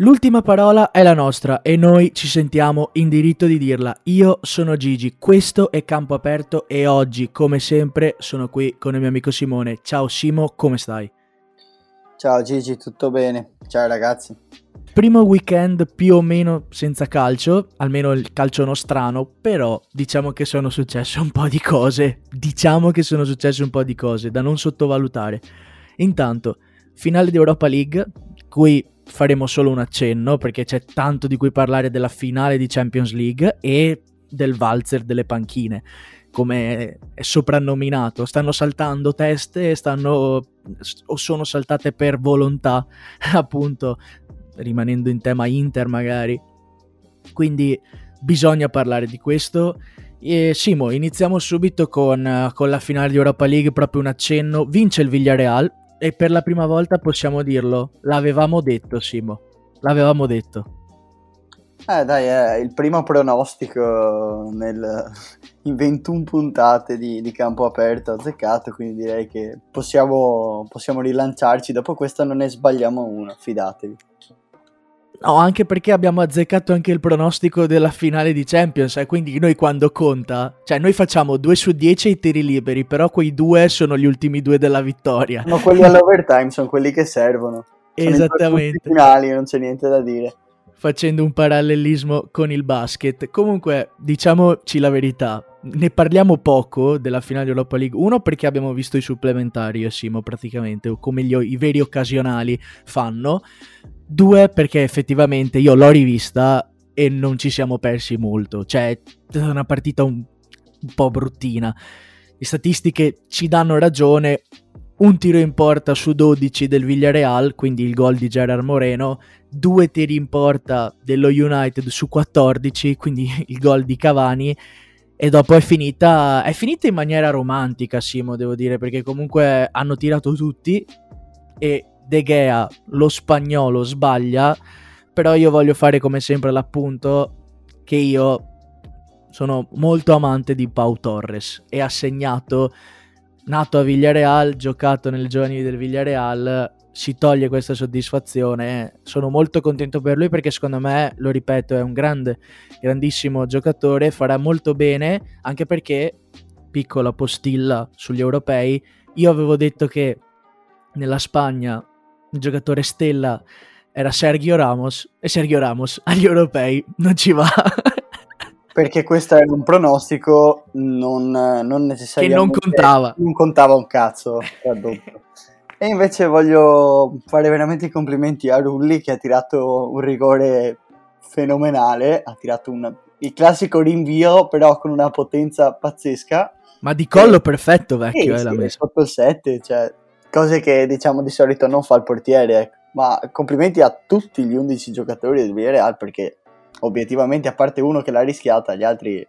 L'ultima parola è la nostra e noi ci sentiamo in diritto di dirla. Io sono Gigi, questo è Campo Aperto e oggi, come sempre, sono qui con il mio amico Simone. Ciao Simo, come stai? Ciao Gigi, tutto bene? Ciao ragazzi. Primo weekend più o meno senza calcio, almeno il calcio nostrano, però diciamo che sono successe un po' di cose. Diciamo che sono successe un po' di cose da non sottovalutare. Intanto, finale di Europa League, cui faremo solo un accenno perché c'è tanto di cui parlare della finale di Champions League e del valzer delle panchine come è soprannominato. Stanno saltando teste stanno o sono saltate per volontà appunto rimanendo in tema Inter magari. Quindi bisogna parlare di questo. E Simo iniziamo subito con, con la finale di Europa League proprio un accenno. Vince il Villarreal e per la prima volta possiamo dirlo, l'avevamo detto Simo, l'avevamo detto. Eh dai, è il primo pronostico nel, in 21 puntate di, di, campo aperto azzeccato, quindi direi che possiamo, possiamo rilanciarci, dopo questo non ne sbagliamo uno, fidatevi. No, anche perché abbiamo azzeccato anche il pronostico della finale di Champions, eh, quindi noi quando conta, cioè noi facciamo 2 su 10 i tiri liberi, però quei due sono gli ultimi due della vittoria. No, quelli all'overtime sono quelli che servono. Sono Esattamente. finali, non c'è niente da dire. Facendo un parallelismo con il basket. Comunque, diciamoci la verità, ne parliamo poco della finale Europa League. Uno perché abbiamo visto i supplementari, Simo, praticamente, come gli, i veri occasionali fanno. Due, perché effettivamente io l'ho rivista e non ci siamo persi molto. Cioè, è una partita un, un po' bruttina. Le statistiche ci danno ragione. Un tiro in porta su 12 del Villarreal, quindi il gol di Gerard Moreno. Due tiri in porta dello United su 14, quindi il gol di Cavani. E dopo è finita, è finita in maniera romantica, Simo, devo dire, perché comunque hanno tirato tutti e De Gea, lo spagnolo, sbaglia, però io voglio fare come sempre l'appunto che io sono molto amante di Pau Torres e ha segnato, nato a Villarreal, giocato nelle giovani del Villarreal, si toglie questa soddisfazione. Sono molto contento per lui perché secondo me, lo ripeto, è un grande, grandissimo giocatore, farà molto bene anche perché, piccola postilla sugli europei, io avevo detto che nella Spagna il giocatore stella era Sergio Ramos e Sergio Ramos agli europei non ci va. Perché questo era un pronostico non, non necessariamente... Che non contava. Non contava un cazzo, E invece voglio fare veramente i complimenti a Rulli che ha tirato un rigore fenomenale, ha tirato un, il classico rinvio però con una potenza pazzesca. Ma di collo e, perfetto vecchio, eh, sì, l'ha messo. Sotto il 7, cioè cose che diciamo di solito non fa il portiere. Ecco. Ma complimenti a tutti gli 11 giocatori del Villarreal perché obiettivamente a parte uno che l'ha rischiata, gli altri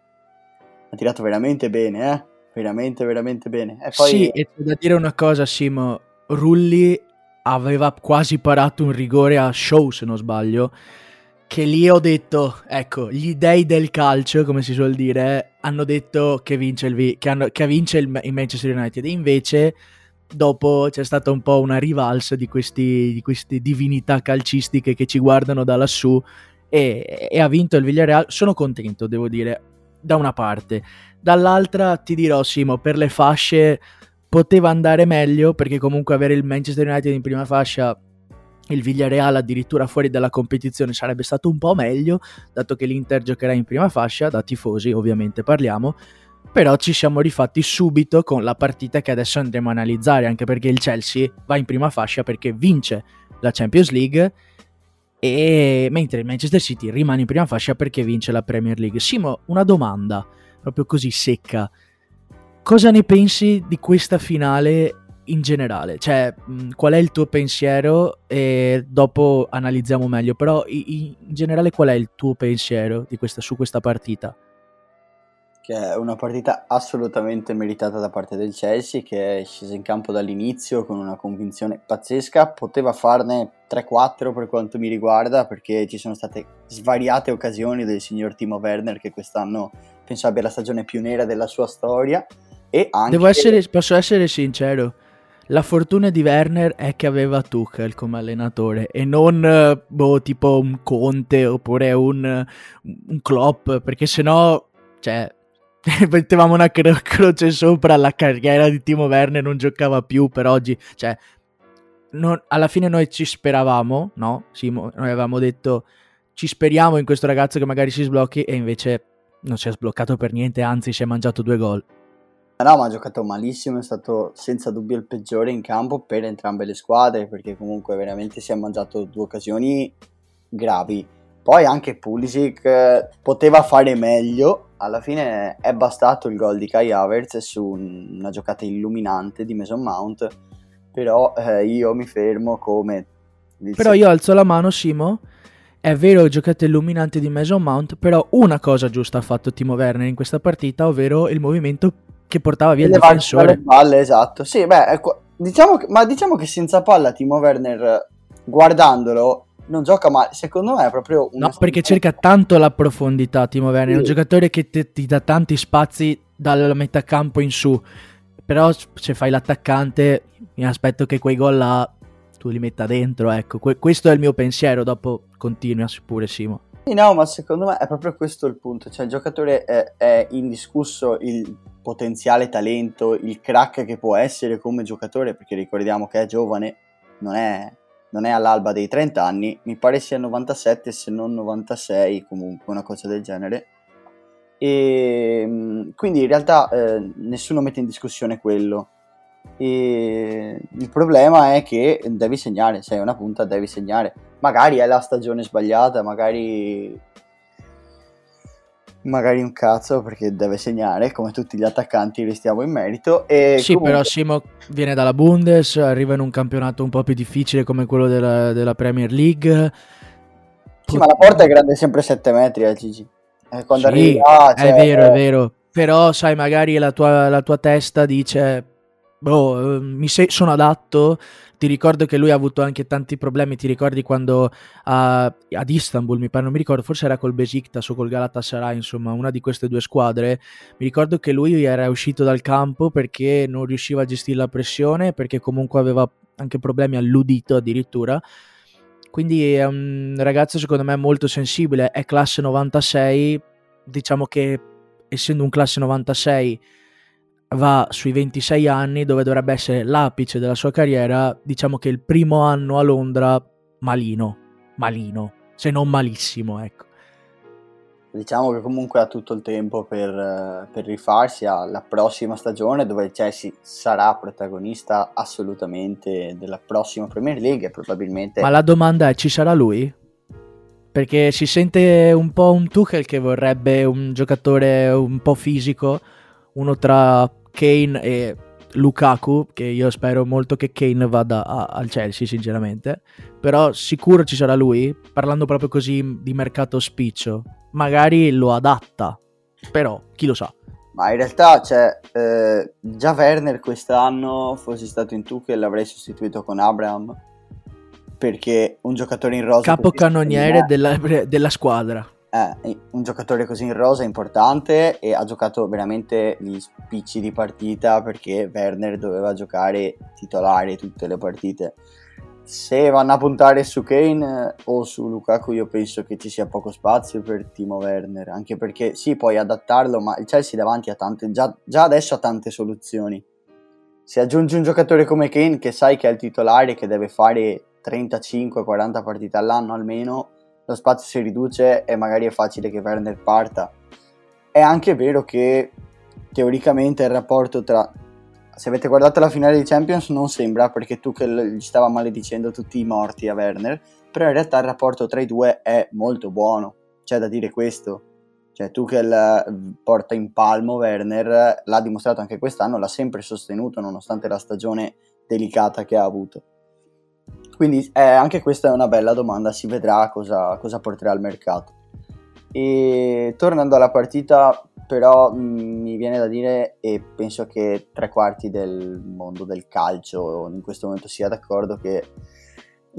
ha tirato veramente bene, eh? Veramente, veramente bene. E poi... Sì, e c'è da dire una cosa, Simo. Rulli aveva quasi parato un rigore a show, se non sbaglio. Che lì ho detto, ecco, gli dei del calcio, come si suol dire, hanno detto che vince il, che hanno, che vince il, il Manchester United. Invece dopo c'è stata un po' una rivalsa di, questi, di queste divinità calcistiche che ci guardano da lassù e, e, ha vinto il Villarreal. Sono contento, devo dire, da una parte. Dall'altra ti dirò, Simo, per le fasce poteva andare meglio perché comunque avere il Manchester United in prima fascia il Villarreal addirittura fuori dalla competizione sarebbe stato un po' meglio, dato che l'Inter giocherà in prima fascia, da tifosi ovviamente parliamo, però ci siamo rifatti subito con la partita che adesso andremo a analizzare, anche perché il Chelsea va in prima fascia perché vince la Champions League, e mentre il Manchester City rimane in prima fascia perché vince la Premier League. Simo, una domanda, proprio così secca. Cosa ne pensi di questa finale in generale? Cioè, qual è il tuo pensiero? E dopo analizziamo meglio, però in generale qual è il tuo pensiero questa, su questa partita? Che è una partita assolutamente meritata da parte del Chelsea che è scesa in campo dall'inizio con una convinzione pazzesca, poteva farne 3-4 per quanto mi riguarda perché ci sono state svariate occasioni del signor Timo Werner che quest'anno penso abbia la stagione più nera della sua storia. E anche... Devo essere, posso essere sincero, la fortuna di Werner è che aveva Tuchel come allenatore e non boh, tipo un Conte oppure un, un Klopp, perché sennò, cioè, mettevamo una cro- croce sopra la carriera di Timo Werner non giocava più per oggi, cioè, non, alla fine noi ci speravamo, no? Simo, noi avevamo detto ci speriamo in questo ragazzo che magari si sblocchi e invece non si è sbloccato per niente, anzi si è mangiato due gol. No, ma ha giocato malissimo, è stato senza dubbio il peggiore in campo per entrambe le squadre, perché comunque veramente si è mangiato due occasioni gravi. Poi anche Pulisic eh, poteva fare meglio, alla fine è bastato il gol di Kai Havertz su una giocata illuminante di Mason Mount, però eh, io mi fermo come... Però io alzo la mano, Simo, è vero giocate illuminante di Mason Mount, però una cosa giusta ha fatto Timo Werner in questa partita, ovvero il movimento che portava via il difensore. Palle, esatto. Sì, beh, ecco, diciamo che, ma diciamo che senza palla Timo Werner, guardandolo, non gioca male. Secondo me è proprio un... No, perché cerca tanto la profondità Timo Werner, sì. è un giocatore che ti, ti dà tanti spazi dalla metà campo in su. Però se fai l'attaccante, mi aspetto che quei gol là tu li metta dentro, ecco. Que- questo è il mio pensiero, dopo continua pure Simo. Sì, no, ma secondo me è proprio questo il punto, cioè il giocatore è, è indiscusso il potenziale talento, il crack che può essere come giocatore, perché ricordiamo che è giovane, non è, non è all'alba dei 30 anni, mi pare sia 97 se non 96 comunque, una cosa del genere. E mm, quindi in realtà eh, nessuno mette in discussione quello. E il problema è che devi segnare, sei una punta, devi segnare. Magari è la stagione sbagliata, magari magari un cazzo perché deve segnare, come tutti gli attaccanti restiamo in merito. E sì, comunque... però Simo viene dalla Bundes, arriva in un campionato un po' più difficile come quello della, della Premier League. Sì, ma la porta è grande sempre 7 metri, eh, Gigi. Eh, quando sì, arriva, cioè, è vero, è vero. Però, sai, magari la tua, la tua testa dice, boh, mi sei, sono adatto, ti ricordo che lui ha avuto anche tanti problemi, ti ricordi quando a, ad Istanbul, mi pare, non mi ricordo, forse era col Besiktas o col Galatasaray, insomma, una di queste due squadre, mi ricordo che lui era uscito dal campo perché non riusciva a gestire la pressione, perché comunque aveva anche problemi all'udito addirittura. Quindi è un ragazzo secondo me molto sensibile, è classe 96, diciamo che essendo un classe 96 va sui 26 anni dove dovrebbe essere l'apice della sua carriera, diciamo che il primo anno a Londra malino, malino, se non malissimo, ecco. Diciamo che comunque ha tutto il tempo per, per rifarsi alla prossima stagione dove il Chelsea sarà protagonista assolutamente della prossima Premier League probabilmente... Ma la domanda è ci sarà lui? Perché si sente un po' un Tuchel che vorrebbe un giocatore un po' fisico, uno tra Kane e Lukaku, che io spero molto che Kane vada a, al Chelsea, sinceramente. Però sicuro ci sarà lui, parlando proprio così di mercato spiccio. Magari lo adatta, però chi lo sa. Ma in realtà, cioè, eh, già Werner quest'anno, fossi stato in tu che l'avrei sostituito con Abraham, perché un giocatore in rosa... Capocannoniere della, della squadra eh, un giocatore così in rosa è importante e ha giocato veramente gli spicci di partita perché Werner doveva giocare titolare tutte le partite. Se vanno a puntare su Kane eh, o su Lukaku io penso che ci sia poco spazio per Timo Werner, anche perché sì puoi adattarlo ma il Chelsea davanti ha tante, già, già adesso ha tante soluzioni. Se aggiungi un giocatore come Kane che sai che è il titolare che deve fare 35-40 partite all'anno almeno, lo spazio si riduce e magari è facile che Werner parta. È anche vero che teoricamente il rapporto tra... Se avete guardato la finale di Champions non sembra perché tu che gli stava maledicendo tutti i morti a Werner, però in realtà il rapporto tra i due è molto buono, c'è da dire questo. Cioè Tuchel porta in palmo Werner, l'ha dimostrato anche quest'anno, l'ha sempre sostenuto nonostante la stagione delicata che ha avuto. Quindi eh, anche questa è una bella domanda, si vedrà cosa, cosa porterà al mercato. E tornando alla partita, però mh, mm, mi viene da dire, e penso che tre quarti del mondo del calcio in questo momento sia d'accordo, che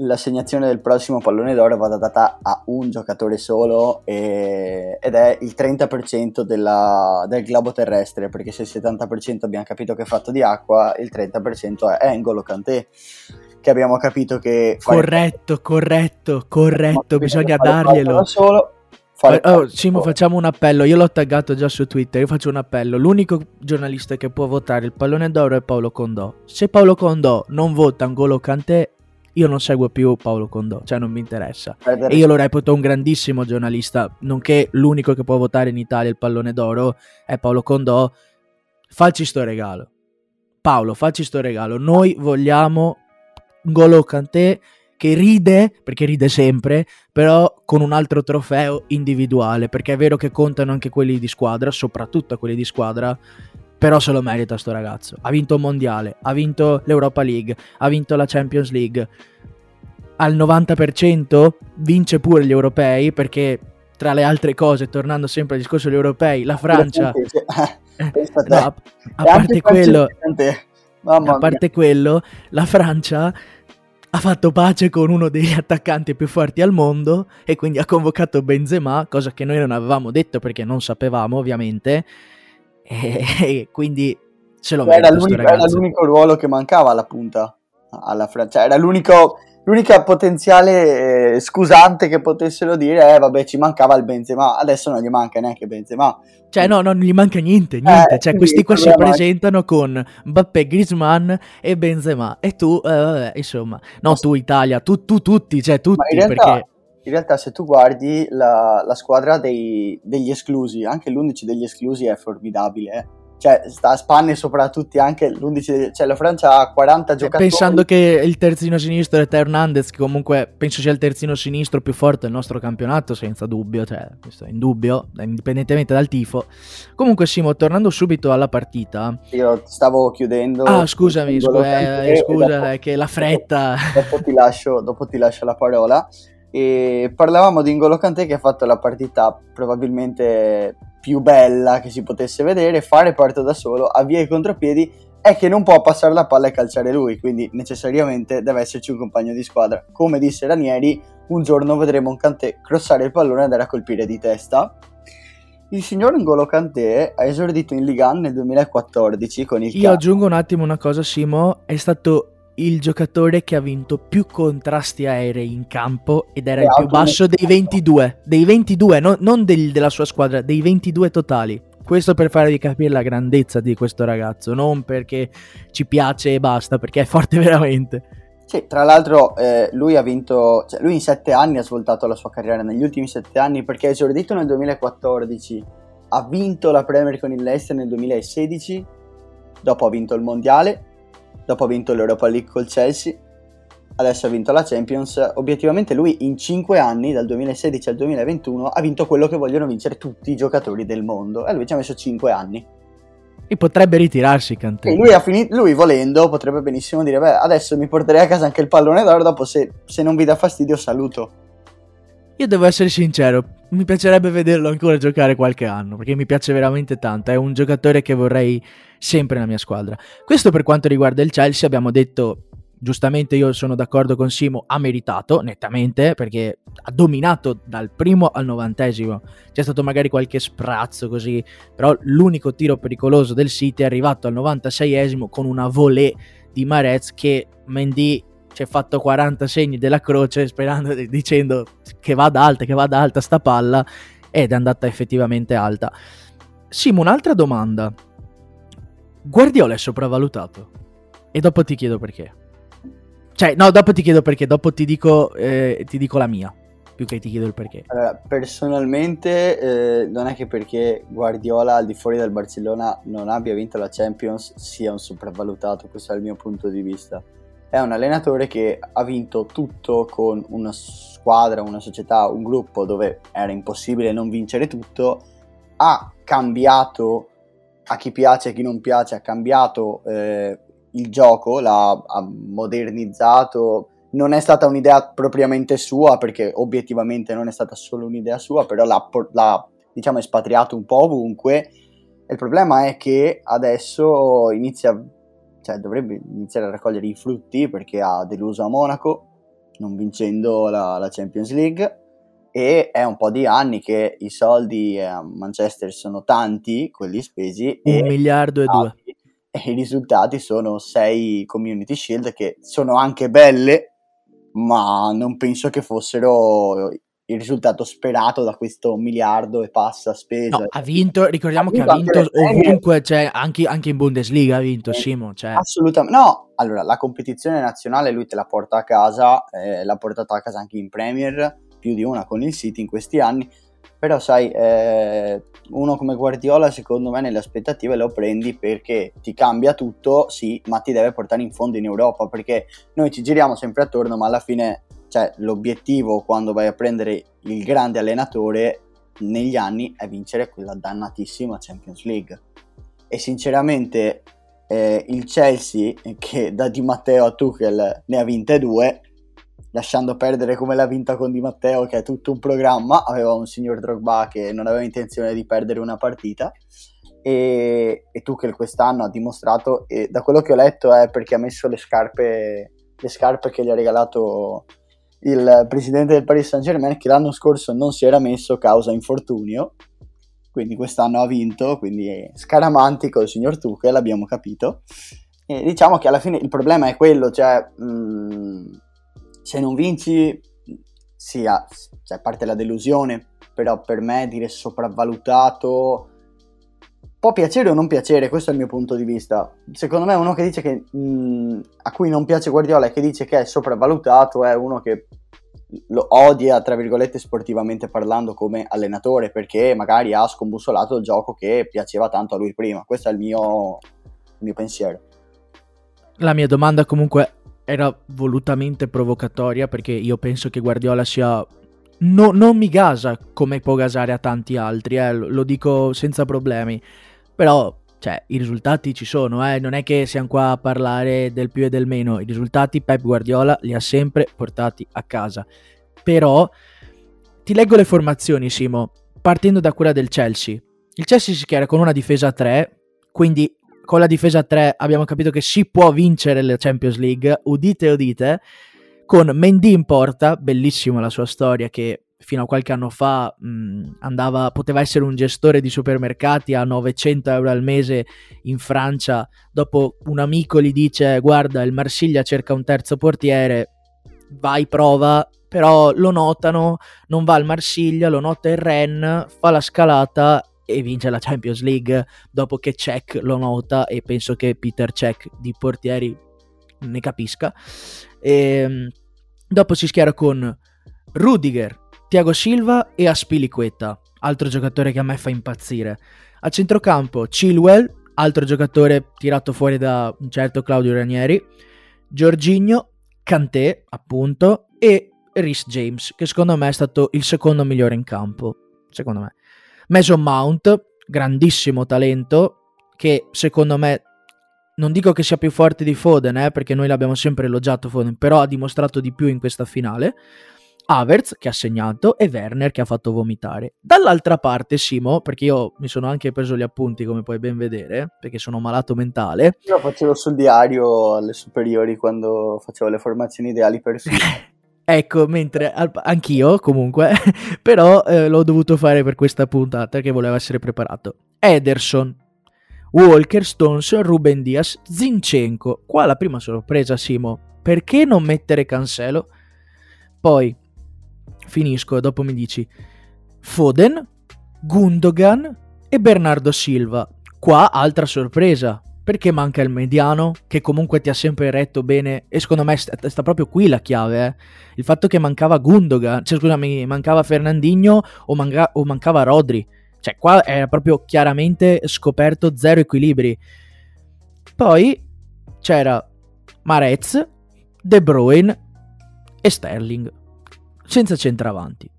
l'assegnazione del prossimo pallone d'oro vada data a un giocatore solo e, ed è il 30% della, del globo terrestre perché se il 70% abbiamo capito che è fatto di acqua il 30% è Engolo Kanté che abbiamo capito che corretto corretto corretto bisogna darglielo solo Fare... Oh, Simo, facciamo un appello. Io l'ho taggato già su Twitter. Io faccio un appello. L'unico giornalista che può votare il pallone d'oro è Paolo Condò. Se Paolo Condò non vota Angolo Cantè, io non seguo più Paolo Condò, cioè non mi interessa. E io lo reputo un grandissimo giornalista, nonché l'unico che può votare in Italia il pallone d'oro è Paolo Condò. Facci sto regalo. Paolo, facci sto regalo. Noi vogliamo Ngolo Kanté che ride, perché ride sempre, però con un altro trofeo individuale, perché è vero che contano anche quelli di squadra, soprattutto quelli di squadra, però se lo merita sto ragazzo. Ha vinto un mondiale, ha vinto l'Europa League, ha vinto la Champions League. Al 90% vince pure gli europei perché tra le altre cose, tornando sempre al discorso degli europei, la Francia... no, a, a parte quello... a parte quello, la Francia ha fatto pace con uno degli attaccanti più forti al mondo e quindi ha convocato Benzema, cosa che noi non avevamo detto perché non sapevamo ovviamente, e, e quindi ce lo merita era l'unico, era l'unico ruolo che mancava alla punta, alla Francia, cioè, era l'unico l'unica potenziale eh, scusante che potessero dire è eh, vabbè ci mancava il Benzema. Adesso non gli manca neanche Benzema. Cioè no, non gli manca niente, niente. Eh, cioè questi qua si presentano con Mbappé, Griezmann e Benzema. E tu, eh, vabbè, insomma, no tu Italia, tu, tu tutti, cioè tutti in realtà, perché... In realtà se tu guardi la, la squadra dei, degli esclusi, anche l'11 degli esclusi è formidabile, eh cioè sta a spanne sopra tutti anche l'11 cioè la Francia ha 40 giocatori. pensando che il terzino sinistro è Teo Hernandez che comunque penso sia il terzino sinistro più forte del nostro campionato senza dubbio cioè questo è indubbio indipendentemente dal tifo. Comunque Simo tornando subito alla partita. Io stavo chiudendo ah scusami scu- eh, scusa dopo, è che la fretta. dopo ti, lascio, dopo ti lascio la parola. E parlavamo di Ingolo Kanté che ha fatto la partita probabilmente più bella che si potesse vedere, fare parte da solo, avvia i contropiedi, è che non può passare la palla e calciare lui, quindi necessariamente deve esserci un compagno di squadra. Come disse Ranieri, un giorno vedremo un Kanté crossare il pallone e andare a colpire di testa. Il signor Ngolo Kanté ha esordito in Liga nel 2014 con il Io aggiungo un attimo una cosa, Simo, è stato il giocatore che ha vinto più contrasti aerei in campo ed era e il più basso dei 22, dei 22, no, non del, della sua squadra, dei 22 totali. Questo per farvi capire la grandezza di questo ragazzo, non perché ci piace e basta, perché è forte veramente. Sì, tra l'altro eh, lui ha vinto, cioè lui in sette anni ha svoltato la sua carriera, negli ultimi sette anni, perché è esordito nel 2014, ha vinto la Premier con il Leicester nel 2016, dopo ha vinto il Mondiale, dopo ha vinto l'Europa League col Chelsea, adesso ha vinto la Champions. Obiettivamente lui in 5 anni, dal 2016 al 2021, ha vinto quello che vogliono vincere tutti i giocatori del mondo e lui ci ha messo 5 anni. E potrebbe ritirarsi Kanté. Lui, finito, lui, volendo potrebbe benissimo dire, beh, adesso mi porterei a casa anche il pallone d'oro, dopo se, se non vi dà fastidio saluto. Io devo essere sincero, mi piacerebbe vederlo ancora giocare qualche anno, perché mi piace veramente tanto, è un giocatore che vorrei sempre nella mia squadra. Questo per quanto riguarda il Chelsea, abbiamo detto giustamente io sono d'accordo con Simo, ha meritato nettamente perché ha dominato dal primo al novantesimo. C'è stato magari qualche sprazzo così, però l'unico tiro pericoloso del City è arrivato al 96esimo con una volée di Marez che Mendy ci ha fatto 40 segni della croce sperando, dicendo che vada alta, che vada alta sta palla ed è andata effettivamente alta. Simo, un'altra domanda. Guardiola è sopravvalutato. E dopo ti chiedo perché. Cioè, no, dopo ti chiedo perché, dopo ti dico, eh, ti dico la mia, più che ti chiedo il perché. Allora, personalmente, eh, non è che perché Guardiola al di fuori del Barcellona non abbia vinto la Champions sia un sopravvalutato, questo è il mio punto di vista. È un allenatore che ha vinto tutto con una squadra, una società, un gruppo dove era impossibile non vincere tutto, ha cambiato a chi piace e a chi non piace, ha cambiato eh, il gioco, l'ha modernizzato. Non è stata un'idea propriamente sua, perché obiettivamente non è stata solo un'idea sua, però l'ha, l'ha diciamo, espatriato un po' ovunque. il problema è che adesso inizia, cioè dovrebbe iniziare a raccogliere i frutti perché ha deluso a Monaco, non vincendo la, la Champions League e è un po' di anni che i soldi a Manchester sono tanti, quelli spesi. Un miliardo e due. E i risultati sono sei Community Shield che sono anche belle, ma non penso che fossero il risultato sperato da questo miliardo e passa spesa. No, ha vinto, ricordiamo ha vinto che ha vinto ovunque, cioè, anche, anche, in Bundesliga ha vinto, eh, Simo. Cioè. Assolutamente, no, allora la competizione nazionale lui te la porta a casa, eh, l'ha portata a casa anche in Premier, più di una con il City in questi anni, però sai, eh, uno come Guardiola secondo me nelle aspettative lo prendi perché ti cambia tutto, sì, ma ti deve portare in fondo in Europa, perché noi ci giriamo sempre attorno, ma alla fine cioè, l'obiettivo quando vai a prendere il grande allenatore negli anni è vincere quella dannatissima Champions League. E sinceramente eh, il Chelsea, che da Di Matteo a Tuchel ne ha vinte due, lasciando perdere come l'ha vinta con Di Matteo, che è tutto un programma, aveva un signor Drogba che non aveva intenzione di perdere una partita. E, e Tuchel quest'anno ha dimostrato, e da quello che ho letto è perché ha messo le scarpe, le scarpe che gli ha regalato il presidente del Paris Saint Germain che l'anno scorso non si era messo causa infortunio quindi quest'anno ha vinto quindi scaramantico il signor Tuchel l'abbiamo capito. E diciamo che alla fine il problema è quello cioè mh, mm, se non vinci sì, cioè, parte la delusione però per me dire sopravvalutato Può piacere o non piacere, questo è il mio punto di vista. Secondo me uno che dice che mh, a cui non piace Guardiola e che dice che è sopravvalutato è uno che lo odia, tra virgolette, sportivamente parlando come allenatore, perché magari ha scombussolato il gioco che piaceva tanto a lui prima. Questo è il mio, il mio pensiero. La mia domanda comunque era volutamente provocatoria perché io penso che Guardiola sia No, non mi gasa come può gasare a tanti altri, eh, lo dico senza problemi. Però, cioè, i risultati ci sono, eh? non è che siamo qua a parlare del più e del meno. I risultati Pep Guardiola li ha sempre portati a casa. Però, ti leggo le formazioni, Simo, partendo da quella del Chelsea. Il Chelsea si schiera con una difesa a 3, quindi con la difesa a 3 abbiamo capito che si può vincere la Champions League, udite udite, con Mendy in porta, bellissima la sua storia che fino a qualche anno fa mh, andava, poteva essere un gestore di supermercati a 900 euro al mese in Francia, dopo un amico gli dice guarda il Marsiglia cerca un terzo portiere, vai prova, però lo notano, non va al Marsiglia, lo nota il Ren, fa la scalata e vince la Champions League dopo che Cech lo nota e penso che Peter Cech di portieri ne capisca. E, ehm, dopo si schiera con Rudiger, Tiago Silva e Aspiliqueta, altro giocatore che a me fa impazzire. A centrocampo Chilwell, altro giocatore tirato fuori da un certo Claudio Ranieri, Giorginio, Kanté, appunto, e Rhys James, che secondo me è stato il secondo migliore in campo, secondo me. Mason Mount, grandissimo talento, che secondo me non dico che sia più forte di Foden, eh, perché noi l'abbiamo sempre elogiato Foden, però ha dimostrato di più in questa finale. Havertz che ha segnato e Werner che ha fatto vomitare. Dall'altra parte Simo, perché io mi sono anche preso gli appunti come puoi ben vedere, perché sono malato mentale. Io facevo sul diario alle superiori quando facevo le formazioni ideali per Ecco, mentre anch'io comunque, però eh, l'ho dovuto fare per questa puntata che voleva essere preparato. Ederson, Walker, Stones, Ruben Diaz, Zinchenko. Qua la prima sorpresa Simo, perché non mettere Cancelo? Poi finisco e dopo mi dici Foden, Gundogan e Bernardo Silva. Qua altra sorpresa, perché manca il mediano che comunque ti ha sempre retto bene e secondo me sta, sta proprio qui la chiave, eh? il fatto che mancava Gundogan, cioè scusami, mancava Fernandinho o, manca, o mancava Rodri, cioè qua era proprio chiaramente scoperto zero equilibri. Poi c'era Marez, De Bruyne e Sterling senza centravanti.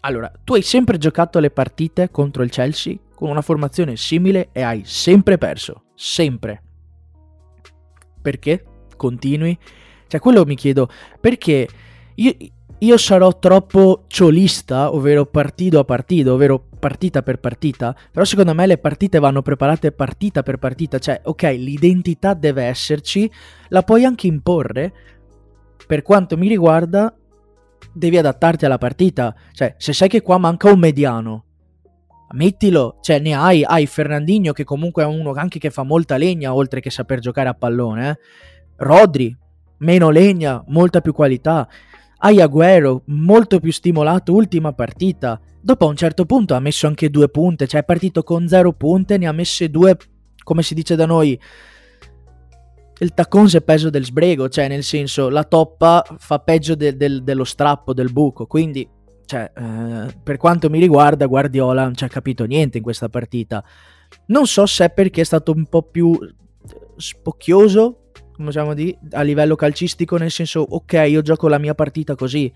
Allora, tu hai sempre giocato le partite contro il Chelsea con una formazione simile e hai sempre perso. Sempre. Perché? Continui? Cioè, quello mi chiedo, perché io, io sarò troppo ciolista, ovvero partito a partito, ovvero partita per partita, però secondo me le partite vanno preparate partita per partita, cioè ok, l'identità deve esserci, la puoi anche imporre, per quanto mi riguarda, devi adattarti alla partita. Cioè, se sai che qua manca un mediano, mettilo, cioè ne hai, hai Fernandinho che comunque è uno anche che fa molta legna oltre che saper giocare a pallone, eh. Rodri, meno legna, molta più qualità. Hai Agüero, molto più stimolato, ultima partita. Dopo a un certo punto ha messo anche due punte, cioè è partito con zero punte, ne ha messe due, come si dice da noi, il taccon se peso del sbrego, cioè nel senso la toppa fa peggio de- del- dello strappo, del buco, quindi cioè, eh, per quanto mi riguarda Guardiola non ci ha capito niente in questa partita. Non so se è perché è stato un po' più spocchioso, come possiamo dire, a livello calcistico, nel senso ok, io gioco la mia partita così.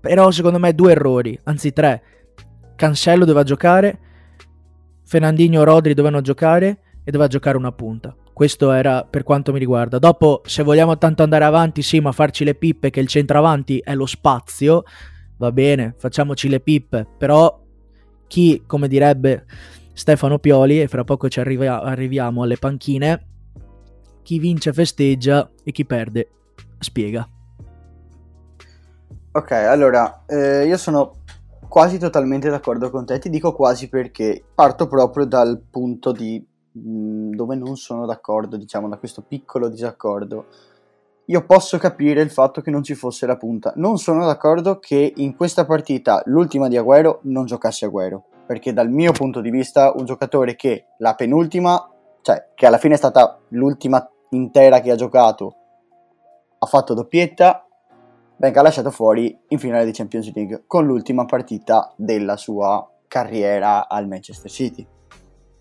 Però secondo me due errori, anzi tre. Cancello doveva giocare, Fernandinho e Rodri dovevano giocare e doveva giocare una punta. Questo era per quanto mi riguarda. Dopo, se vogliamo tanto andare avanti, sì, ma farci le pippe che il centravanti è lo spazio, va bene, facciamoci le pippe, però chi, come direbbe Stefano Pioli, e fra poco ci arriva, arriviamo alle panchine, chi vince festeggia e chi perde spiega. Ok, allora, eh, io sono quasi totalmente d'accordo con te, ti dico quasi perché parto proprio dal punto di Mm, dove non sono d'accordo, diciamo, da questo piccolo disaccordo, io posso capire il fatto che non ci fosse la punta. Non sono d'accordo che in questa partita l'ultima di Agüero non giocasse Agüero, perché dal mio punto di vista un giocatore che la penultima, cioè che alla fine è stata l'ultima intera che ha giocato, ha fatto doppietta, venga lasciato fuori in finale di Champions League con l'ultima partita della sua carriera al Manchester City.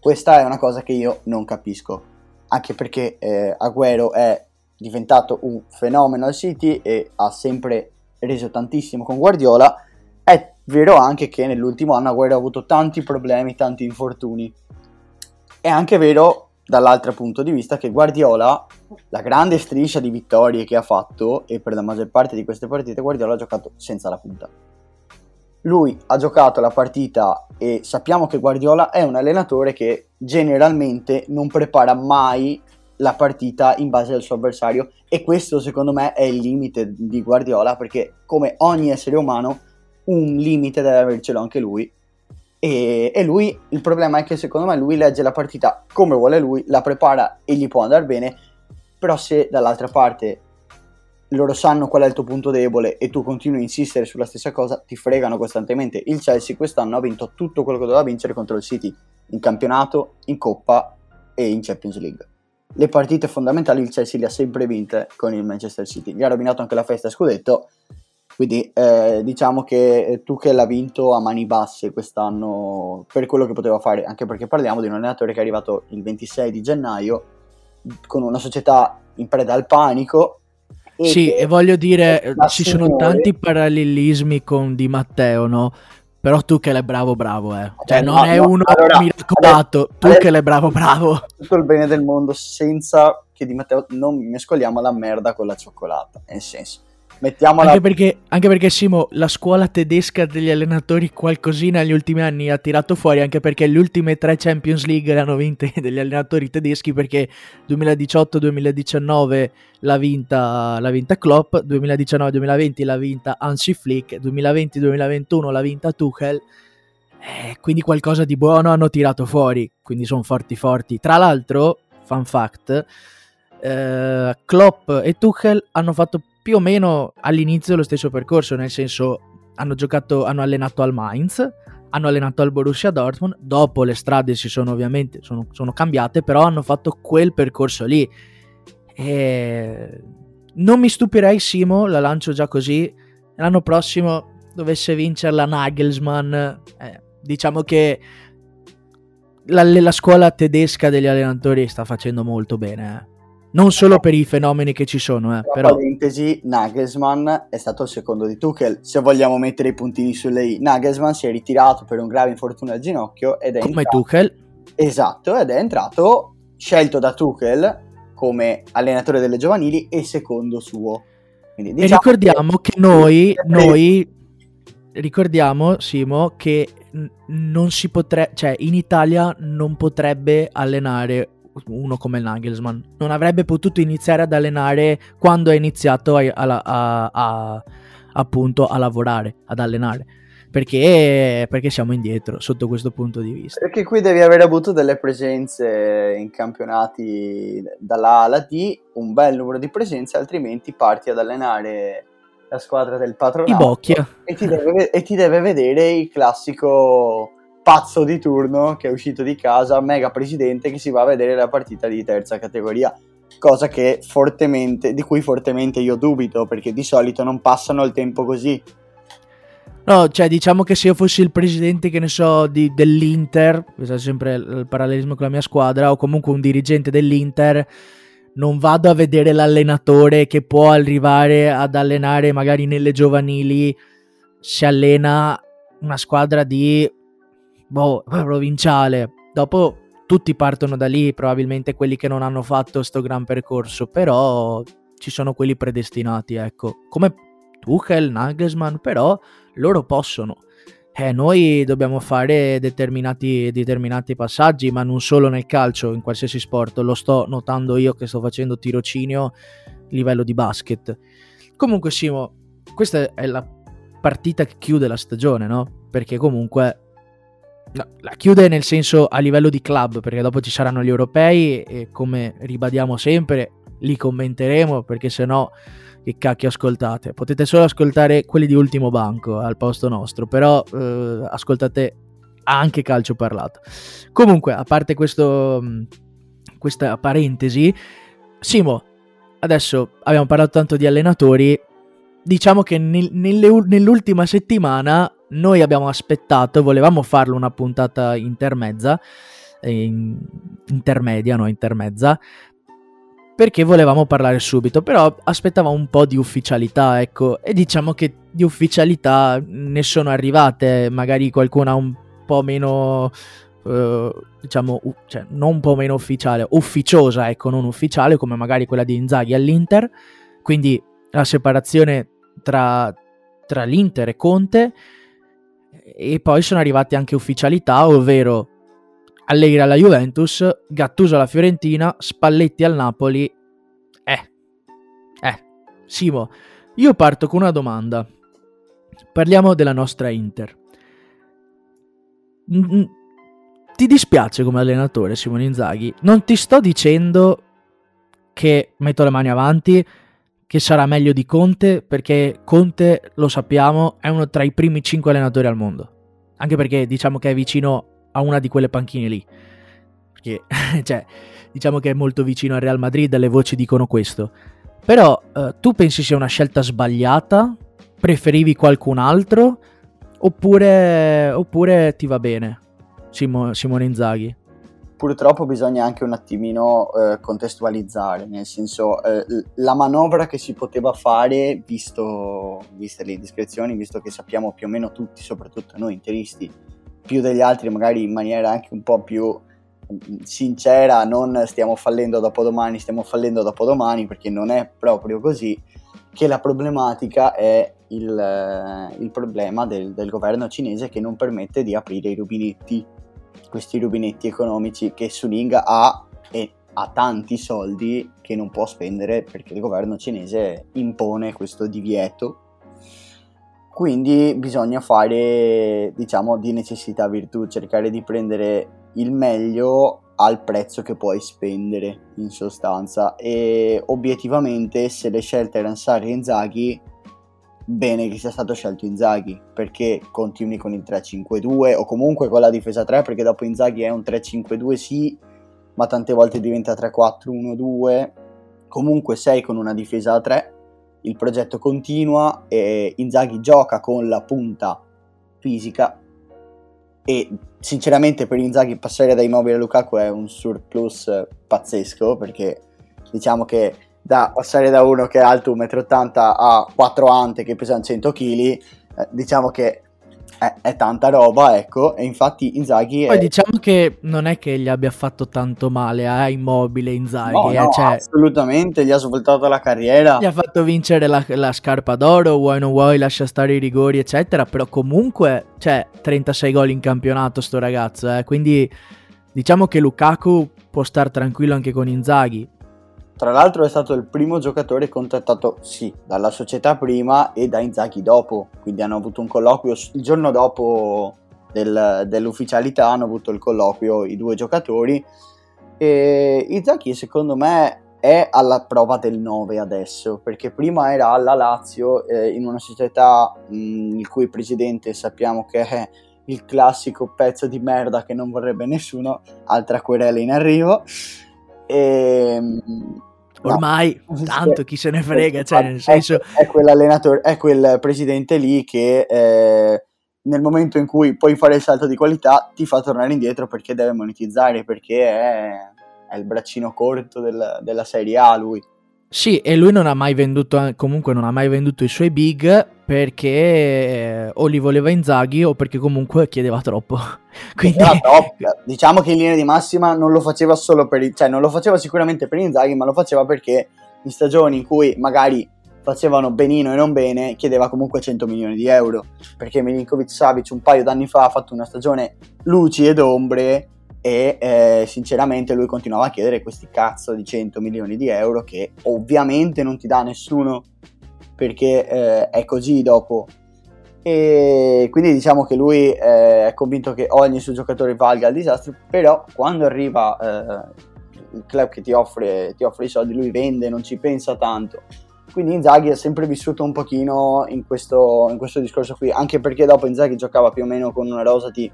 Questa è una cosa che io non capisco, anche perché eh, Agüero è diventato un fenomeno al City e ha sempre reso tantissimo con Guardiola. È vero anche che nell'ultimo anno Agüero ha avuto tanti problemi, tanti infortuni. È anche vero dall'altro punto di vista che Guardiola, la grande striscia di vittorie che ha fatto, e per la maggior parte di queste partite Guardiola ha giocato senza la punta lui ha giocato la partita e sappiamo che Guardiola è un allenatore che generalmente non prepara mai la partita in base al suo avversario e questo secondo me è il limite di Guardiola perché come ogni essere umano un limite deve avercelo anche lui. E, e lui il problema è che secondo me lui legge la partita come vuole lui, la prepara e gli può andare bene però se dall'altra parte loro sanno qual è il tuo punto debole e tu continui a insistere sulla stessa cosa, ti fregano costantemente. Il Chelsea quest'anno ha vinto tutto quello che doveva vincere contro il City, in campionato, in Coppa e in Champions League. Le partite fondamentali il Chelsea le ha sempre vinte con il Manchester City. Gli ha rovinato anche la festa scudetto, quindi eh, diciamo che Tuchel ha vinto a mani basse quest'anno per quello che poteva fare, anche perché parliamo di un allenatore che è arrivato il 26 di gennaio con una società in preda al panico sì, e voglio dire, ci sono tanti parallelismi con Di Matteo, no? Però tu che l'hai bravo bravo, eh. Cioè, eh, non no, è uno allora, miracolato, tu allora, che l'hai bravo bravo. Tutto il bene del mondo senza che Di Matteo non mescoliamo la merda con la cioccolata, nel senso. Mettiamola... Anche perché, anche perché Simo, la scuola tedesca degli allenatori qualcosina negli ultimi anni ha tirato fuori, anche perché le ultime tre Champions League le hanno vinte degli allenatori tedeschi, perché 2018-2019 l'ha vinta, l'ha vinta Klopp, 2019-2020 l'ha vinta Hansi Flick, 2020-2021 l'ha vinta Tuchel, eh, quindi qualcosa di buono hanno tirato fuori, quindi sono forti forti. Tra l'altro, fun fact, eh, Klopp e Tuchel hanno fatto più o meno all'inizio lo stesso percorso, nel senso hanno giocato, hanno allenato al Mainz, hanno allenato al Borussia Dortmund, dopo le strade si sono ovviamente sono, sono cambiate, però hanno fatto quel percorso lì. E non mi stupirei Simo, la lancio già così, l'anno prossimo dovesse vincere la Nagelsmann, eh, diciamo che la, la, scuola tedesca degli allenatori sta facendo molto bene. Non solo per i fenomeni che ci sono, eh, però... parentesi, Nagelsmann è stato il secondo di Tuchel. Se vogliamo mettere i puntini sulle i, Nagelsmann si è ritirato per un grave infortunio al ginocchio ed è Come entrato... Tuchel. Esatto, ed è entrato scelto da Tuchel come allenatore delle giovanili e secondo suo. Quindi, diciamo e ricordiamo che, che noi, noi ricordiamo, Simo, che non si potrebbe, cioè in Italia non potrebbe allenare uno come Nagelsmann. Non avrebbe potuto iniziare ad allenare quando ha iniziato a, a, a, appunto a lavorare, ad allenare. Perché, perché siamo indietro sotto questo punto di vista. Perché qui devi aver avuto delle presenze in campionati dalla A alla D, un bel numero di presenze, altrimenti parti ad allenare la squadra del patronato e ti, deve, e ti deve vedere il classico pazzo di turno che è uscito di casa, mega presidente che si va a vedere la partita di terza categoria cosa di cui fortemente io dubito, perché di solito non passano il tempo così. No, cioè diciamo che se io fossi il presidente, che ne so, di, dell'Inter, questo è sempre il parallelismo con la mia squadra, o comunque un dirigente dell'Inter, non vado a vedere l'allenatore che può arrivare ad allenare magari nelle giovanili, si allena una squadra di boh, provinciale. Dopo tutti partono da lì, probabilmente quelli che non hanno fatto questo gran percorso, però ci sono quelli predestinati, ecco. Come Tuchel, Nagelsmann, però loro possono. Eh, noi dobbiamo fare determinati, determinati passaggi, ma non solo nel calcio, in qualsiasi sport. Lo sto notando io che sto facendo tirocinio livello di basket. Comunque, Simo, questa è la partita che chiude la stagione, no? Perché comunque No, la chiude nel senso a livello di club, perché dopo ci saranno gli europei e come ribadiamo sempre, li commenteremo perché se no che cacchio ascoltate. Potete solo ascoltare quelli di ultimo banco al posto nostro, però eh, ascoltate anche calcio parlato. Comunque, a parte questo, mm, questa parentesi, Simo, adesso abbiamo parlato tanto di allenatori, diciamo che nel, nell'ultima settimana noi abbiamo aspettato, volevamo farlo una puntata intermezza, in, intermedia, no intermezza, perché volevamo parlare subito, però aspettavamo un po' di ufficialità, ecco, e diciamo che di ufficialità ne sono arrivate, magari qualcuna un po' meno, eh, diciamo, u- cioè non un po' meno ufficiale, ufficiosa, ecco, non ufficiale, come magari quella di Inzaghi all'Inter, quindi la separazione tra, tra l'Inter e Conte, e poi sono arrivate anche ufficialità, ovvero Allegri alla Juventus, Gattuso alla Fiorentina, Spalletti al Napoli. Eh, eh, Simo, io parto con una domanda. Parliamo della nostra Inter. Ti dispiace come allenatore Simone Inzaghi? Non ti sto dicendo che metto le mani avanti, che sarà meglio di Conte, perché Conte, lo sappiamo, è uno tra i primi 5 allenatori al mondo. Anche perché diciamo che è vicino a una di quelle panchine lì. Perché, cioè, diciamo che è molto vicino al Real Madrid, le voci dicono questo. Però, eh, tu pensi sia una scelta sbagliata? Preferivi qualcun altro? Oppure, oppure ti va bene Simo, Simone Inzaghi? Purtroppo bisogna anche un attimino eh, contestualizzare, nel senso eh, la manovra che si poteva fare, visto, viste le indiscrezioni, visto che sappiamo più o meno tutti, soprattutto noi interisti, più degli altri magari in maniera anche un po' più mm, sincera, non stiamo fallendo dopo domani, stiamo fallendo dopo domani, perché non è proprio così, che la problematica è il, il problema del, del governo cinese che non permette di aprire i rubinetti questi rubinetti economici che Suning ha e ha tanti soldi che non può spendere perché il governo cinese impone questo divieto. Quindi bisogna fare, diciamo, di necessità virtù, cercare di prendere il meglio al prezzo che puoi spendere in sostanza e obiettivamente se le scelte erano Sarri e Inzaghi bene che sia stato scelto Inzaghi perché continui con il 3-5-2 o comunque con la difesa 3 perché dopo Inzaghi è un 3-5-2 sì ma tante volte diventa 3-4-1-2 comunque sei con una difesa a 3 il progetto continua e Inzaghi gioca con la punta fisica e sinceramente per Inzaghi passare da Immobile a Lukaku è un surplus pazzesco perché diciamo che da passare da uno che è alto 1,80 m a 4 ante che pesano 100 kg, eh, diciamo che è, è, tanta roba, ecco, e infatti Inzaghi... Poi diciamo che non è che gli abbia fatto tanto male a eh, Immobile Inzaghi, no, eh, no, cioè... assolutamente, gli ha svoltato la carriera. Gli ha fatto vincere la, la, scarpa d'oro, vuoi non vuoi, lascia stare i rigori, eccetera, però comunque, cioè, 36 gol in campionato sto ragazzo, eh, quindi diciamo che Lukaku può star tranquillo anche con Inzaghi. Tra l'altro è stato il primo giocatore contattato, sì, dalla società prima e da Inzaghi dopo, quindi hanno avuto un colloquio il giorno dopo del, dell'ufficialità, hanno avuto il colloquio i due giocatori e Inzaghi secondo me è alla prova del 9 adesso, perché prima era alla Lazio eh, in una società mh, il cui presidente sappiamo che è il classico pezzo di merda che non vorrebbe nessuno, altra querela in arrivo. E, Ormai, no, tanto chi se ne frega, cioè nel senso... È, è quell'allenatore, è quel presidente lì che eh, nel momento in cui puoi fare il salto di qualità ti fa tornare indietro perché deve monetizzare, perché è è il braccino corto del, della Serie A lui. Sì, e lui non ha mai venduto, comunque non ha mai venduto i suoi big perché eh, o li voleva Inzaghi o perché comunque chiedeva troppo. Quindi... Diciamo che in linea di massima non lo faceva solo per, cioè non lo faceva sicuramente per Inzaghi, ma lo faceva perché in stagioni in cui magari facevano benino e non bene, chiedeva comunque 100 milioni di euro. Perché Milinkovic Savic un paio d'anni fa ha fatto una stagione luci ed ombre e eh, sinceramente lui continuava a chiedere questi cazzo di 100 milioni di euro che ovviamente non ti dà nessuno perché eh, è così dopo. E quindi diciamo che lui eh, è convinto che ogni suo giocatore valga il disastro però quando arriva eh, il club che ti offre, ti offre i soldi lui vende, non ci pensa tanto. Quindi Inzaghi ha sempre vissuto un pochino in questo, in questo discorso qui anche perché dopo Inzaghi giocava più o meno con una rosa di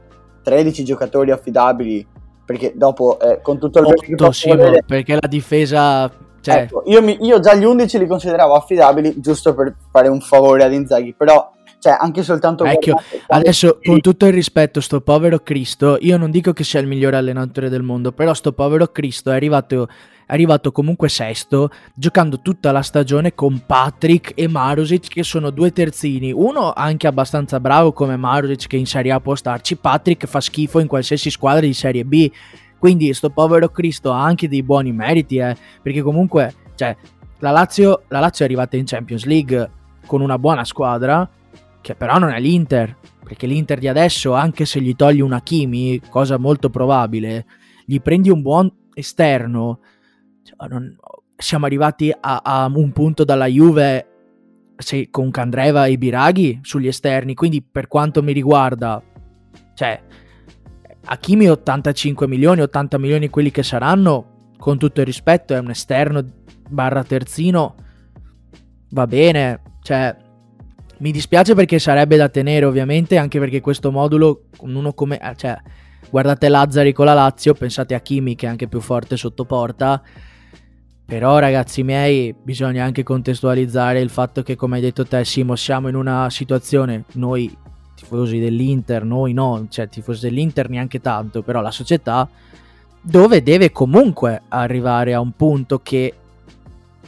13 giocatori affidabili perché dopo eh, con tutto il 8, sì, vedere, perché la difesa cioè... ecco, io, mi, io, già gli 11 li consideravo affidabili giusto per fare un favore ad Inzaghi però cioè anche soltanto Ecco, adesso con tutto il rispetto sto povero Cristo io non dico che sia il migliore allenatore del mondo però sto povero Cristo è arrivato è arrivato comunque sesto, giocando tutta la stagione con Patrick e Marusic che sono due terzini, uno anche abbastanza bravo come Marusic che in Serie A può starci, Patrick fa schifo in qualsiasi squadra di Serie B, quindi sto povero Cristo ha anche dei buoni meriti, eh, perché comunque, cioè, la Lazio, la Lazio è arrivata in Champions League con una buona squadra, che però non è l'Inter, perché l'Inter di adesso, anche se gli togli una Kimi, cosa molto probabile, gli prendi un buon esterno, cioè, non, siamo arrivati a, a, un punto dalla Juve se, con Candreva e Biraghi sugli esterni, quindi per quanto mi riguarda, cioè, Hakimi 85 milioni, 80 milioni quelli che saranno, con tutto il rispetto, è un esterno barra terzino, va bene, cioè, mi dispiace perché sarebbe da tenere ovviamente, anche perché questo modulo, uno come, cioè, guardate Lazzari con la Lazio, pensate a Kimi che è anche più forte sotto porta, però ragazzi miei bisogna anche contestualizzare il fatto che come hai detto te Simo siamo in una situazione, noi tifosi dell'Inter, noi no, cioè tifosi dell'Inter neanche tanto, però la società dove deve comunque arrivare a un punto che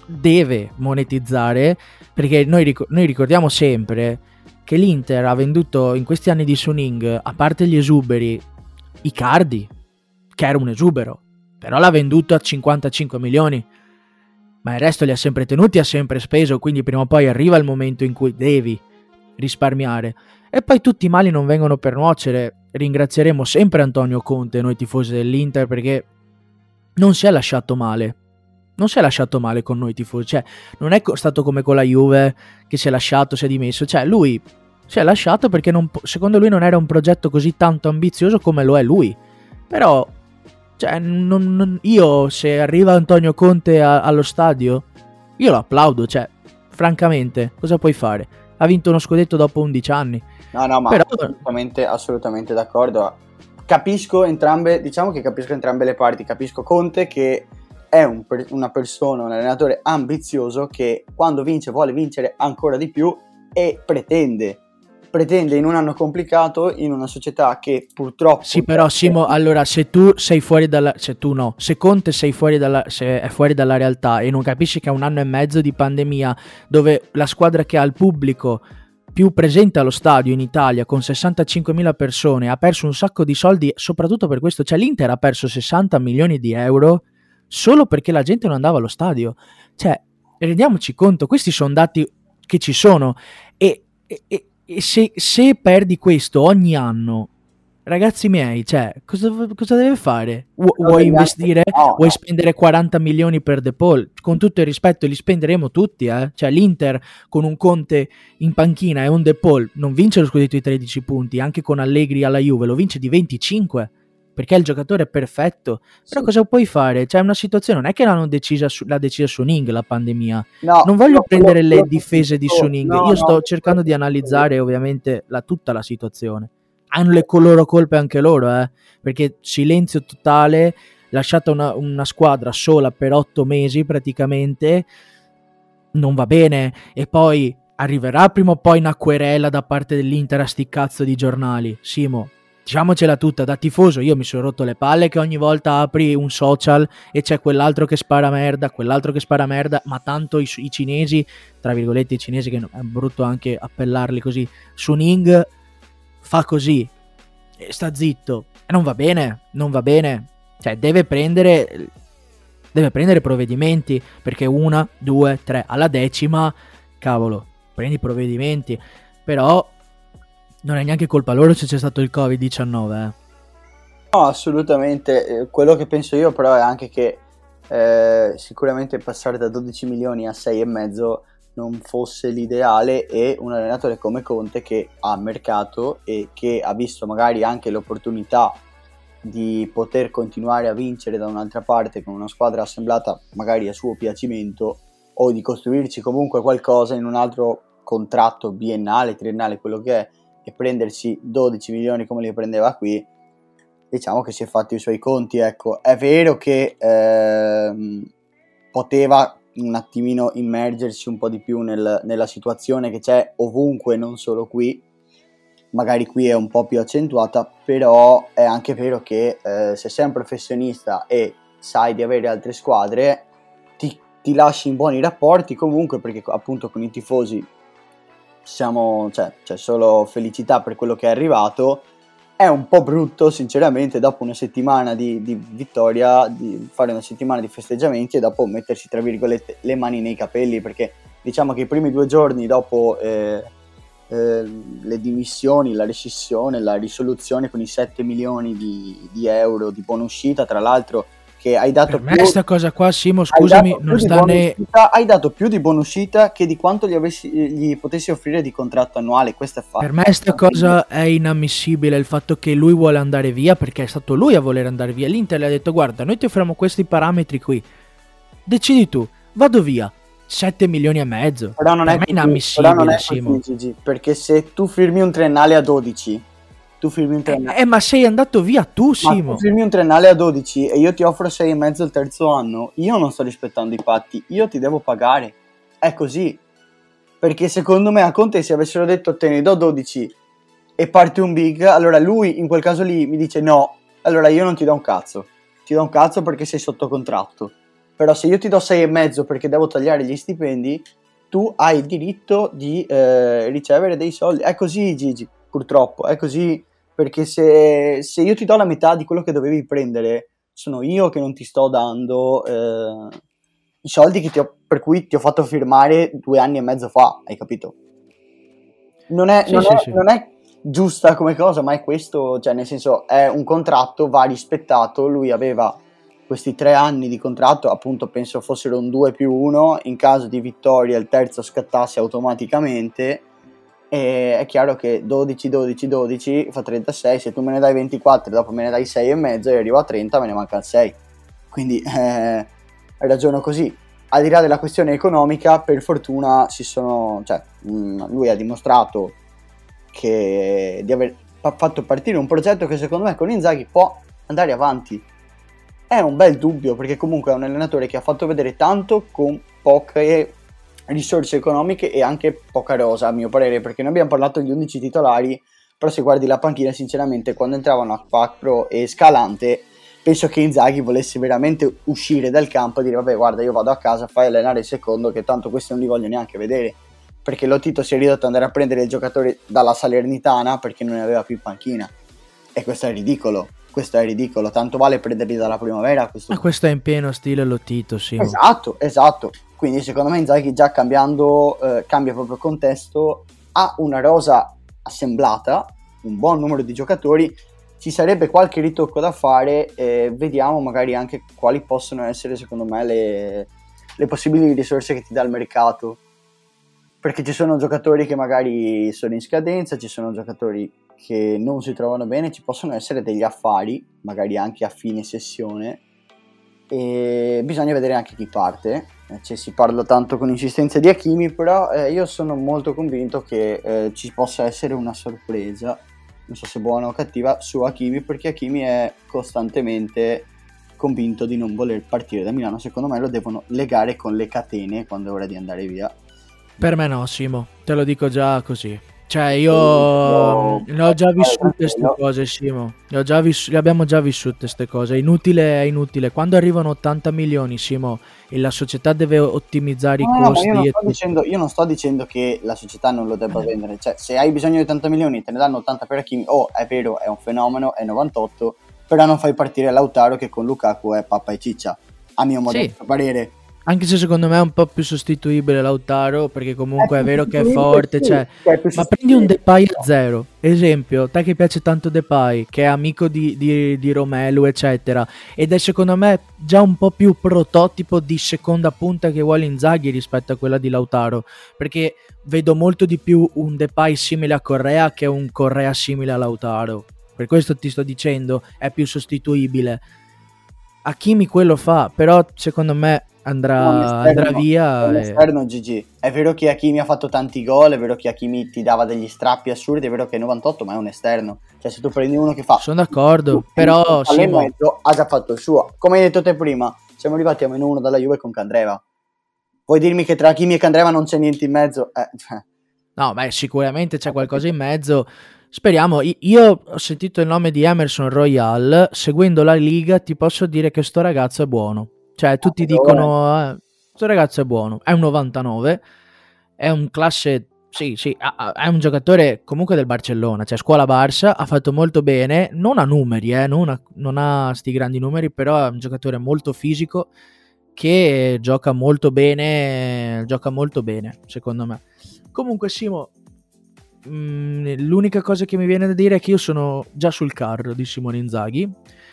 deve monetizzare perché noi, ric- noi ricordiamo sempre che l'Inter ha venduto in questi anni di Suning, a parte gli esuberi, i Cardi, che era un esubero, però l'ha venduto a 55 milioni ma il resto li ha sempre tenuti, ha sempre speso, quindi prima o poi arriva il momento in cui devi risparmiare. E poi tutti i mali non vengono per nuocere. Ringrazieremo sempre Antonio Conte, noi tifosi dell'Inter, perché non si è lasciato male. Non si è lasciato male con noi tifosi. Cioè, non è stato come con la Juve che si è lasciato, si è dimesso. Cioè, lui si è lasciato perché non, secondo lui non era un progetto così tanto ambizioso come lo è lui. Però cioè, non, non, io se arriva Antonio Conte a, allo stadio, io lo applaudo, cioè, francamente, cosa puoi fare? Ha vinto uno scudetto dopo 11 anni. No, no, ma Però... assolutamente, assolutamente d'accordo. Capisco entrambe, diciamo che capisco entrambe le parti. Capisco Conte che è un, una persona, un allenatore ambizioso che quando vince vuole vincere ancora di più e pretende pretende in un anno complicato in una società che purtroppo sì però Simo allora se tu sei fuori dalla se tu no se Conte sei fuori dalla, se è fuori dalla realtà e non capisci che è un anno e mezzo di pandemia dove la squadra che ha il pubblico più presente allo stadio in Italia con 65.000 persone ha perso un sacco di soldi soprattutto per questo cioè l'Inter ha perso 60 milioni di euro solo perché la gente non andava allo stadio. Cioè rendiamoci conto questi sono dati che ci sono e, e, e e se, se perdi questo ogni anno, ragazzi miei, cioè, cosa, cosa deve fare? Vu- vuoi investire? No, vuoi no. spendere 40 milioni per De Paul? Con tutto il rispetto, li spenderemo tutti, eh? Cioè, l'Inter con un Conte in panchina e un De Paul non vince lo scudetto di 13 punti, anche con Allegri alla Juve, lo vince di 25 perché il giocatore è perfetto. Però sì. cosa puoi fare? Cioè, una situazione non è che l'hanno decisa su, l'ha decisa Suning la pandemia. No, non voglio no, prendere no, le difese di Suning. Io sto cercando di analizzare ovviamente la, tutta la situazione. Hanno le loro colpe anche loro, eh? Perché silenzio totale, lasciata una, una squadra sola per otto mesi praticamente, non va bene. E poi arriverà prima o poi una querela da parte dell'Inter a sti cazzo di giornali. Simo, diciamocela tutta, da tifoso io mi sono rotto le palle che ogni volta apri un social e c'è quell'altro che spara merda, quell'altro che spara merda, ma tanto i, i cinesi, tra virgolette i cinesi che è brutto anche appellarli così, Suning fa così, sta zitto, e non va bene, non va bene, cioè deve prendere, deve prendere provvedimenti, perché una, due, tre, alla decima, cavolo, prendi provvedimenti, però non è neanche colpa loro se c'è stato il Covid-19. Eh. No, assolutamente. Eh, quello che penso io però è anche che eh, sicuramente passare da 12 milioni a 6,5 non fosse l'ideale e un allenatore come Conte che ha mercato e che ha visto magari anche l'opportunità di poter continuare a vincere da un'altra parte con una squadra assemblata magari a suo piacimento o di costruirci comunque qualcosa in un altro contratto biennale, triennale, quello che è, e prendersi 12 milioni come li prendeva qui, diciamo che si è fatto i suoi conti. Ecco, è vero che ehm, poteva un attimino immergersi un po' di più nel, nella situazione che c'è ovunque, non solo qui. Magari qui è un po' più accentuata, però è anche vero che eh, se sei un professionista e sai di avere altre squadre, ti, ti lasci in buoni rapporti comunque perché appunto con i tifosi siamo, cioè, c'è solo felicità per quello che è arrivato. È un po' brutto, sinceramente, dopo una settimana di, di, vittoria, di fare una settimana di festeggiamenti e dopo mettersi, tra virgolette, le mani nei capelli, perché diciamo che i primi due giorni dopo eh, eh, le dimissioni, la rescissione, la risoluzione con i 7 milioni di, di euro di buona uscita, tra l'altro che hai dato per me questa cosa qua Simo scusami non sta né hai dato più di buona uscita che di quanto gli, avessi, gli potessi offrire di contratto annuale questo è fatto. Per me questa cosa è inammissibile il fatto che lui vuole andare via perché è stato lui a voler andare via. l'Inter le ha detto guarda noi ti offriamo questi parametri qui. Decidi tu vado via. 7 milioni e mezzo. Però non per è, inammissibile però non è. Così, perché se tu firmi un triennale a 12 tu firmi un triennale. Eh, eh, ma sei andato via tu, Simo. tu firmi un triennale a 12 e io ti offro 6,5 il terzo anno. Io non sto rispettando i patti, io ti devo pagare. È così. Perché secondo me a Conte se avessero detto te ne do 12 e parte un big, allora lui in quel caso lì mi dice no, allora io non ti do un cazzo. Ti do un cazzo perché sei sotto contratto. Però se io ti do 6,5 perché devo tagliare gli stipendi, tu hai il diritto di eh, ricevere dei soldi. È così Gigi, purtroppo, è così perché se, se, io ti do la metà di quello che dovevi prendere, sono io che non ti sto dando eh, i soldi ho, per cui ti ho fatto firmare due anni e mezzo fa, hai capito? Non è, sì, non, sì, è, sì. non è, giusta come cosa, ma è questo, cioè nel senso è un contratto, va rispettato, lui aveva questi tre anni di contratto, appunto penso fossero un 2 più 1, in caso di vittoria il terzo scattasse automaticamente e è chiaro che 12, 12, 12 fa 36, se tu me ne dai 24 dopo me ne dai 6 e mezzo e arrivo a 30 me ne mancano 6. Quindi eh, ragiono così. Al di là della questione economica, per fortuna si sono, cioè, mh, mm, lui ha dimostrato che di aver fatto partire un progetto che secondo me con Inzaghi può andare avanti. È un bel dubbio perché comunque è un allenatore che ha fatto vedere tanto con poche risorse economiche e anche poca rosa a mio parere perché noi abbiamo parlato di 11 titolari però se guardi la panchina sinceramente quando entravano a Quattro e Scalante penso che Inzaghi volesse veramente uscire dal campo e dire vabbè guarda io vado a casa fai allenare il secondo che tanto questi non li voglio neanche vedere perché Lotito si è ridotto ad andare a prendere il giocatore dalla Salernitana perché non ne aveva più panchina e questo è ridicolo questo è ridicolo, tanto vale prenderli dalla primavera. Questo... Ma questo è in pieno stile Lotito, sì. Esatto, esatto. Quindi secondo me Inzaghi già cambiando, eh, cambia proprio contesto, ha una rosa assemblata, un buon numero di giocatori ci sarebbe qualche ritocco da fare e vediamo magari anche quali possono essere secondo me le, le possibili risorse che ti dà il mercato. Perché ci sono giocatori che magari sono in scadenza, ci sono giocatori che non si trovano bene, ci possono essere degli affari, magari anche a fine sessione, e bisogna vedere anche chi parte. Eh, cioè, si parla tanto con insistenza di Hakimi, però eh, io sono molto convinto che eh, ci possa essere una sorpresa non so se buona o cattiva, su Hakimi perché Hakimi è costantemente convinto di non voler partire da Milano. Secondo me lo devono legare con le catene quando è ora di andare via. Per me no, Simo, te lo dico già così. Cioè, io no, ne ho già vissute queste no. cose, Simo. Le, già viss- le, abbiamo già vissute queste cose. Inutile è inutile. Quando arrivano 80 milioni, Simo, e la società deve ottimizzare no, i costi. Io non, dicendo, io, non sto dicendo che la società non lo debba eh. vendere. Cioè, se hai bisogno di 80 milioni, te ne danno 80 per Hakimi. Oh, è vero, è un fenomeno, è 98. Però non fai partire Lautaro che con Lukaku è pappa e ciccia. A mio modesto sì. parere anche se secondo me è un po' più sostituibile Lautaro, perché comunque è, è vero che è forte, sì, cioè, è ma prendi un Depay a zero, esempio, te che piace tanto Depay, che è amico di, di, di, Romelu, eccetera, ed è secondo me già un po' più prototipo di seconda punta che vuole Inzaghi rispetto a quella di Lautaro, perché vedo molto di più un Depay simile a Correa che un Correa simile a Lautaro. Per questo ti sto dicendo, è più sostituibile. Hakimi quello fa, però secondo me andrà, andrà via. È un esterno e... GG. È vero che Hakimi ha fatto tanti gol, è vero che Hakimi ti dava degli strappi assurdi, è vero che è 98, ma è un esterno. Cioè, se tu prendi uno che fa. Sono d'accordo, però. Simo... ha già fatto il suo. Come hai detto te prima, siamo arrivati a meno uno dalla Juve con Candreva. Vuoi dirmi che tra Hakimi e Candreva non c'è niente in mezzo? Eh, cioè. No, beh, sicuramente c'è qualcosa in mezzo. Speriamo, io ho sentito il nome di Emerson Royal, seguendo la Liga ti posso dire che sto ragazzo è buono. Cioè, tutti dicono, eh, questo ragazzo è buono, è un 99, è un classe, sì, sì, è un giocatore comunque del Barcellona, cioè scuola Barça, ha fatto molto bene, non ha numeri, eh, non, ha, non ha sti grandi numeri, però è un giocatore molto fisico che gioca molto bene, gioca molto bene, secondo me. Comunque, Simo, mh, mm, l'unica cosa che mi viene da dire è che io sono già sul carro di Simone Inzaghi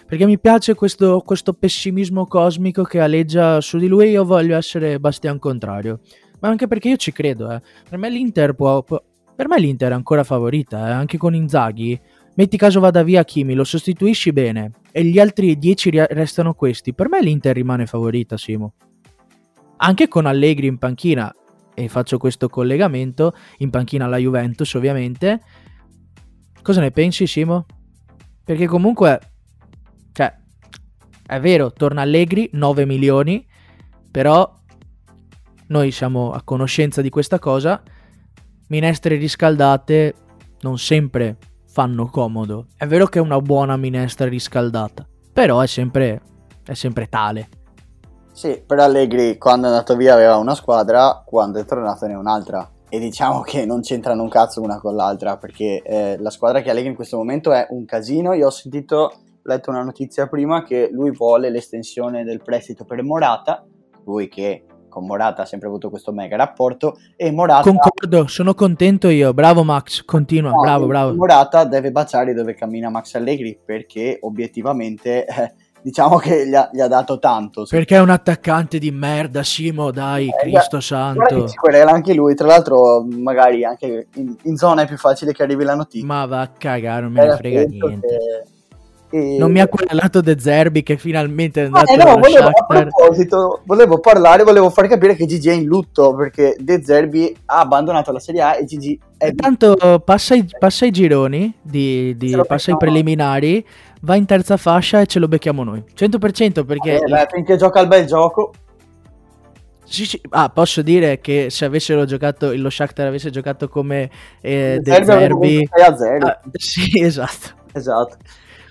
perché mi piace questo, questo pessimismo cosmico che aleggia su di lui. Io voglio essere Bastian contrario, ma anche perché io ci credo. Eh. Per me l'Inter può, può, per me l'Inter è ancora favorita, eh. anche con Inzaghi. Metti caso vada via Kimi, lo sostituisci bene e gli altri 10 restano questi. Per me l'Inter rimane favorita, Simo. Anche con Allegri in panchina, e faccio questo collegamento, in panchina la Juventus ovviamente. Cosa ne pensi, Simo? Perché comunque è vero, torna Allegri, 9 milioni, però noi siamo a conoscenza di questa cosa. Minestre riscaldate non sempre fanno comodo. È vero che è una buona minestra riscaldata, però è sempre, è sempre tale. Sì, però Allegri quando è andato via aveva una squadra, quando è tornato ne un'altra. E diciamo che non c'entrano un cazzo una con l'altra, perché eh, la squadra che Allegri in questo momento è un casino. Io ho sentito letto una notizia prima che lui vuole l'estensione del prestito per Morata, lui che con Morata ha sempre avuto questo mega rapporto e Morata... Concordo, sono contento io, bravo Max, continua, no, bravo, bravo. Morata deve baciare dove cammina Max Allegri perché obiettivamente... Eh, diciamo che gli ha, gli ha, dato tanto. Perché è un attaccante di merda, Simo, dai, eh, Cristo santo. Si querela anche lui, tra l'altro magari anche in, in, zona è più facile che arrivi la notizia. Ma va a cagare, non me ne frega niente. Che e... Non mi ha querelato De Zerbi che finalmente è andato eh no, volevo, a proposito, volevo parlare, volevo far capire che Gigi è in lutto perché De Zerbi ha abbandonato la Serie A e Gigi è... E tanto passa i, passa i gironi, di, di, passa i preliminari, va in terza fascia e ce lo becchiamo noi. 100% perché... Eh, beh, finché gioca il bel gioco... Sì, sì. Ah, posso dire che se avessero giocato, lo Shakhtar avesse giocato come eh, De Zerbi... 6 a 0. Ah, sì, esatto. Esatto.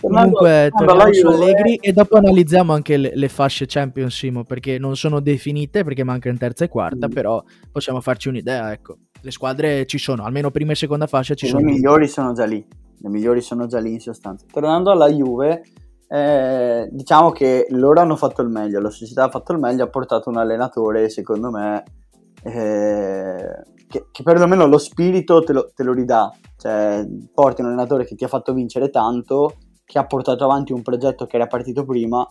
Comunque torniamo su Allegri e dopo analizziamo anche le, le fasce Champions Simo perché non sono definite perché mancano terza e quarta, mm. però possiamo farci un'idea, ecco. Le squadre ci sono, almeno prima e seconda fascia ci e sono. Le migliori sono già lì, le migliori sono già lì in sostanza. Tornando alla Juve, eh, diciamo che loro hanno fatto il meglio, la società ha fatto il meglio, ha portato un allenatore, secondo me, eh, che, che, perlomeno lo spirito te lo, te lo ridà. Cioè, porti un allenatore che ti ha fatto vincere tanto che ha portato avanti un progetto che era partito prima.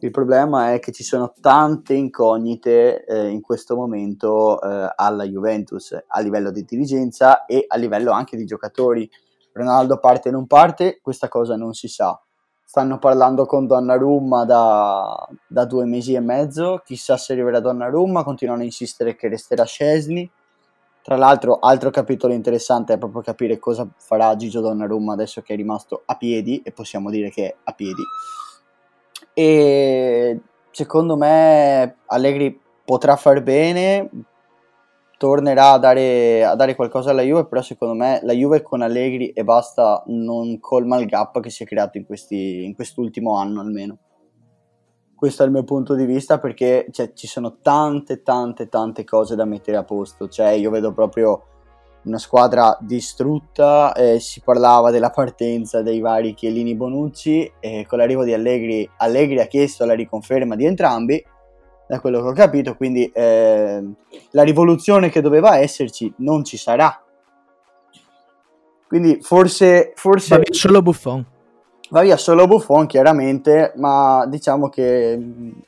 Il problema è che ci sono tante incognite eh, in questo momento eh, alla Juventus a livello di dirigenza e a livello anche di giocatori. Ronaldo parte o non parte, questa cosa non si sa. Stanno parlando con Donnarumma da, da due mesi e mezzo, chissà se arriverà Donnarumma, continuano a insistere che resterà Scesni tra l'altro, altro capitolo interessante è proprio capire cosa farà Gigio Donnarumma adesso che è rimasto a piedi, e possiamo dire che è a piedi. E secondo me Allegri potrà far bene, tornerà a dare, a dare, qualcosa alla Juve, però secondo me la Juve con Allegri e basta non colma il gap che si è creato in, questi, in quest'ultimo anno almeno questo è il mio punto di vista perché cioè, ci sono tante tante tante cose da mettere a posto. Cioè io vedo proprio una squadra distrutta eh, si parlava della partenza dei vari Chiellini Bonucci e con l'arrivo di Allegri Allegri ha chiesto la riconferma di entrambi da quello che ho capito quindi eh, la rivoluzione che doveva esserci non ci sarà. Quindi forse forse Va solo Buffon Va via solo Buffon chiaramente, ma diciamo che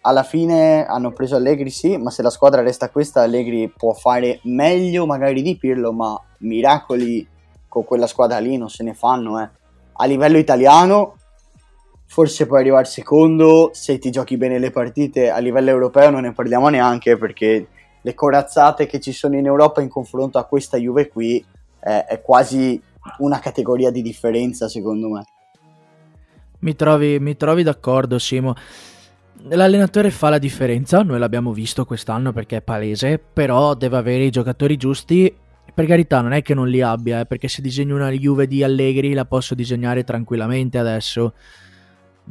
alla fine hanno preso Allegri sì, ma se la squadra resta questa Allegri può fare meglio magari di Pirlo, ma miracoli con quella squadra lì non se ne fanno. Eh. A livello italiano forse puoi arrivare secondo se ti giochi bene le partite, a livello europeo non ne parliamo neanche perché le corazzate che ci sono in Europa in confronto a questa Juve qui eh, è quasi una categoria di differenza secondo me. Mi trovi, mi trovi d'accordo, Simo. L'allenatore fa la differenza, noi l'abbiamo visto quest'anno perché è palese, però deve avere i giocatori giusti. Per carità, non è che non li abbia, eh, perché se disegno una Juve di Allegri la posso disegnare tranquillamente adesso.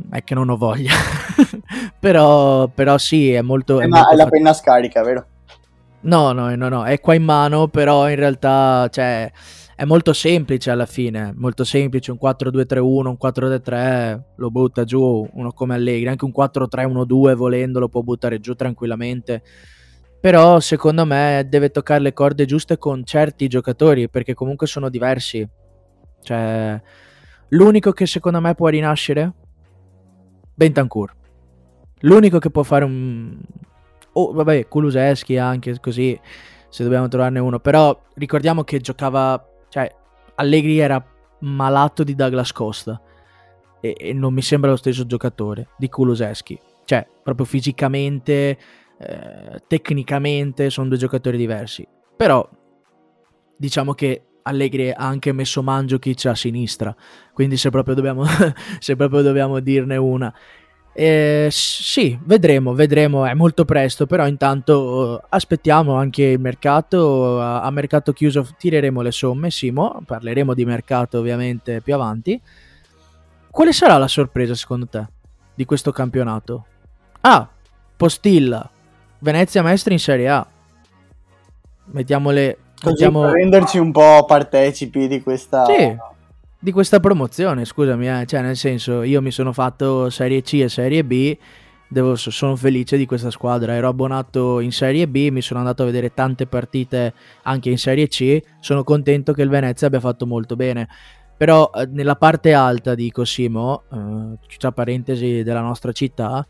È che non ho voglia. però, però sì, è molto... Eh, è ma molto è la penna scarica, vero? No, no, no, no, è qua in mano, però in realtà, cioè è molto semplice alla fine, molto semplice, un 4-2-3-1, un 4-3-3 lo butta giù uno come Allegri, anche un 4-3-1-2 volendo lo può buttare giù tranquillamente. Però secondo me deve toccare le corde giuste con certi giocatori perché comunque sono diversi. Cioè, l'unico che secondo me può rinascere Bentancur. L'unico che può fare un Oh, vabbè, Kuluseschi anche così se dobbiamo trovarne uno, però ricordiamo che giocava cioè, Allegri era malato di Douglas Costa e, e non mi sembra lo stesso giocatore di Kuluseschi. Cioè, proprio fisicamente, eh, tecnicamente sono due giocatori diversi. Però diciamo che Allegri ha anche messo Mandzukic a sinistra, quindi se proprio dobbiamo, se proprio dobbiamo dirne una. Eh, sì, vedremo, vedremo, è molto presto, però intanto aspettiamo anche il mercato, a, a, mercato chiuso tireremo le somme, Simo, parleremo di mercato ovviamente più avanti. Quale sarà la sorpresa secondo te di questo campionato? Ah, Postilla, Venezia Mestre in Serie A. Mettiamole... Così mettiamo... renderci un po' partecipi di questa... Sì di questa promozione, scusami, eh. cioè nel senso io mi sono fatto Serie C e Serie B, devo, sono felice di questa squadra, ero abbonato in Serie B, mi sono andato a vedere tante partite anche in Serie C, sono contento che il Venezia abbia fatto molto bene, però eh, nella parte alta di Cosimo, eh, tra parentesi della nostra città,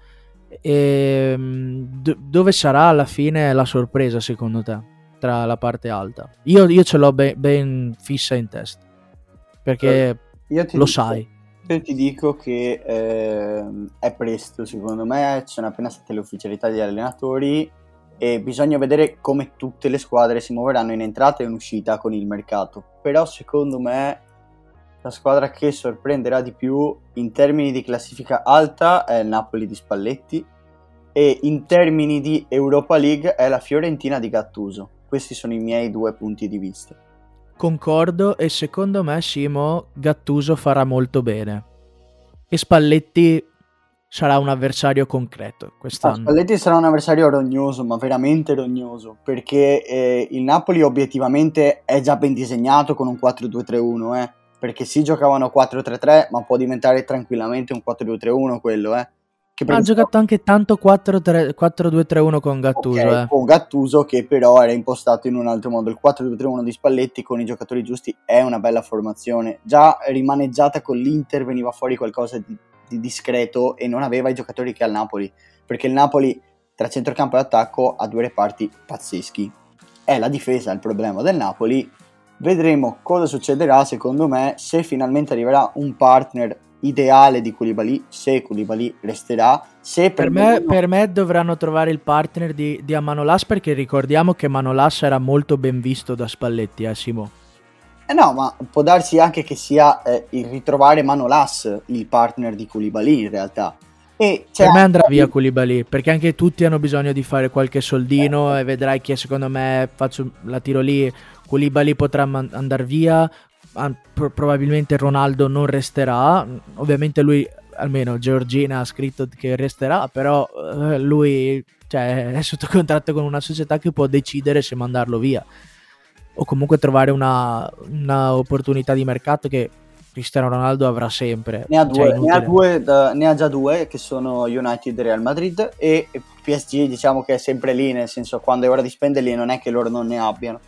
eh, d- dove sarà alla fine la sorpresa secondo te? Tra la parte alta, io, io ce l'ho be- ben fissa in testa perché lo dico, sai. Io ti dico che eh, è presto, secondo me, ci sono appena state le ufficialità degli allenatori e bisogna vedere come tutte le squadre si muoveranno in entrata e in uscita con il mercato. Però secondo me la squadra che sorprenderà di più in termini di classifica alta è il Napoli di Spalletti e in termini di Europa League è la Fiorentina di Gattuso. Questi sono i miei due punti di vista. Concordo e secondo me Simo Gattuso farà molto bene. E Spalletti sarà un avversario concreto quest'anno. Ah, Spalletti sarà un avversario rognoso, ma veramente rognoso, perché eh, il Napoli obiettivamente è già ben disegnato con un 4-2-3-1, eh, perché si giocavano 4-3-3, ma può diventare tranquillamente un 4-2-3-1 quello, eh. Ha giocato anche tanto 4-2-3-1 con Gattuso. Okay, eh. Con Gattuso che però era impostato in un altro modo. Il 4-2-3-1 di Spalletti con i giocatori giusti è una bella formazione. Già rimaneggiata con l'Inter veniva fuori qualcosa di, di discreto e non aveva i giocatori che ha il Napoli. Perché il Napoli tra centrocampo e attacco ha due reparti pazzeschi. È la difesa il problema del Napoli. Vedremo cosa succederà secondo me se finalmente arriverà un partner ideale di Koulibaly se Koulibaly resterà se per, per, me, per me dovranno trovare il partner di, di Manolas perché ricordiamo che Manolas era molto ben visto da Spalletti eh Simo eh no ma può darsi anche che sia eh, il ritrovare Manolas il partner di Koulibaly in realtà e per me andrà via Koulibaly perché anche tutti hanno bisogno di fare qualche soldino eh. e vedrai che secondo me faccio la tiro lì Koulibaly potrà man- andare via probabilmente Ronaldo non resterà, ovviamente lui, almeno Giorgina ha scritto che resterà, però eh, lui cioè, è sotto contratto con una società che può decidere se mandarlo via o comunque trovare una, una opportunità di mercato che Cristiano Ronaldo avrà sempre. Ne ha, due, cioè, ne, ha due, ne ha già due che sono United e Real Madrid e PSG diciamo che è sempre lì, nel senso quando è ora di spenderli non è che loro non ne abbiano.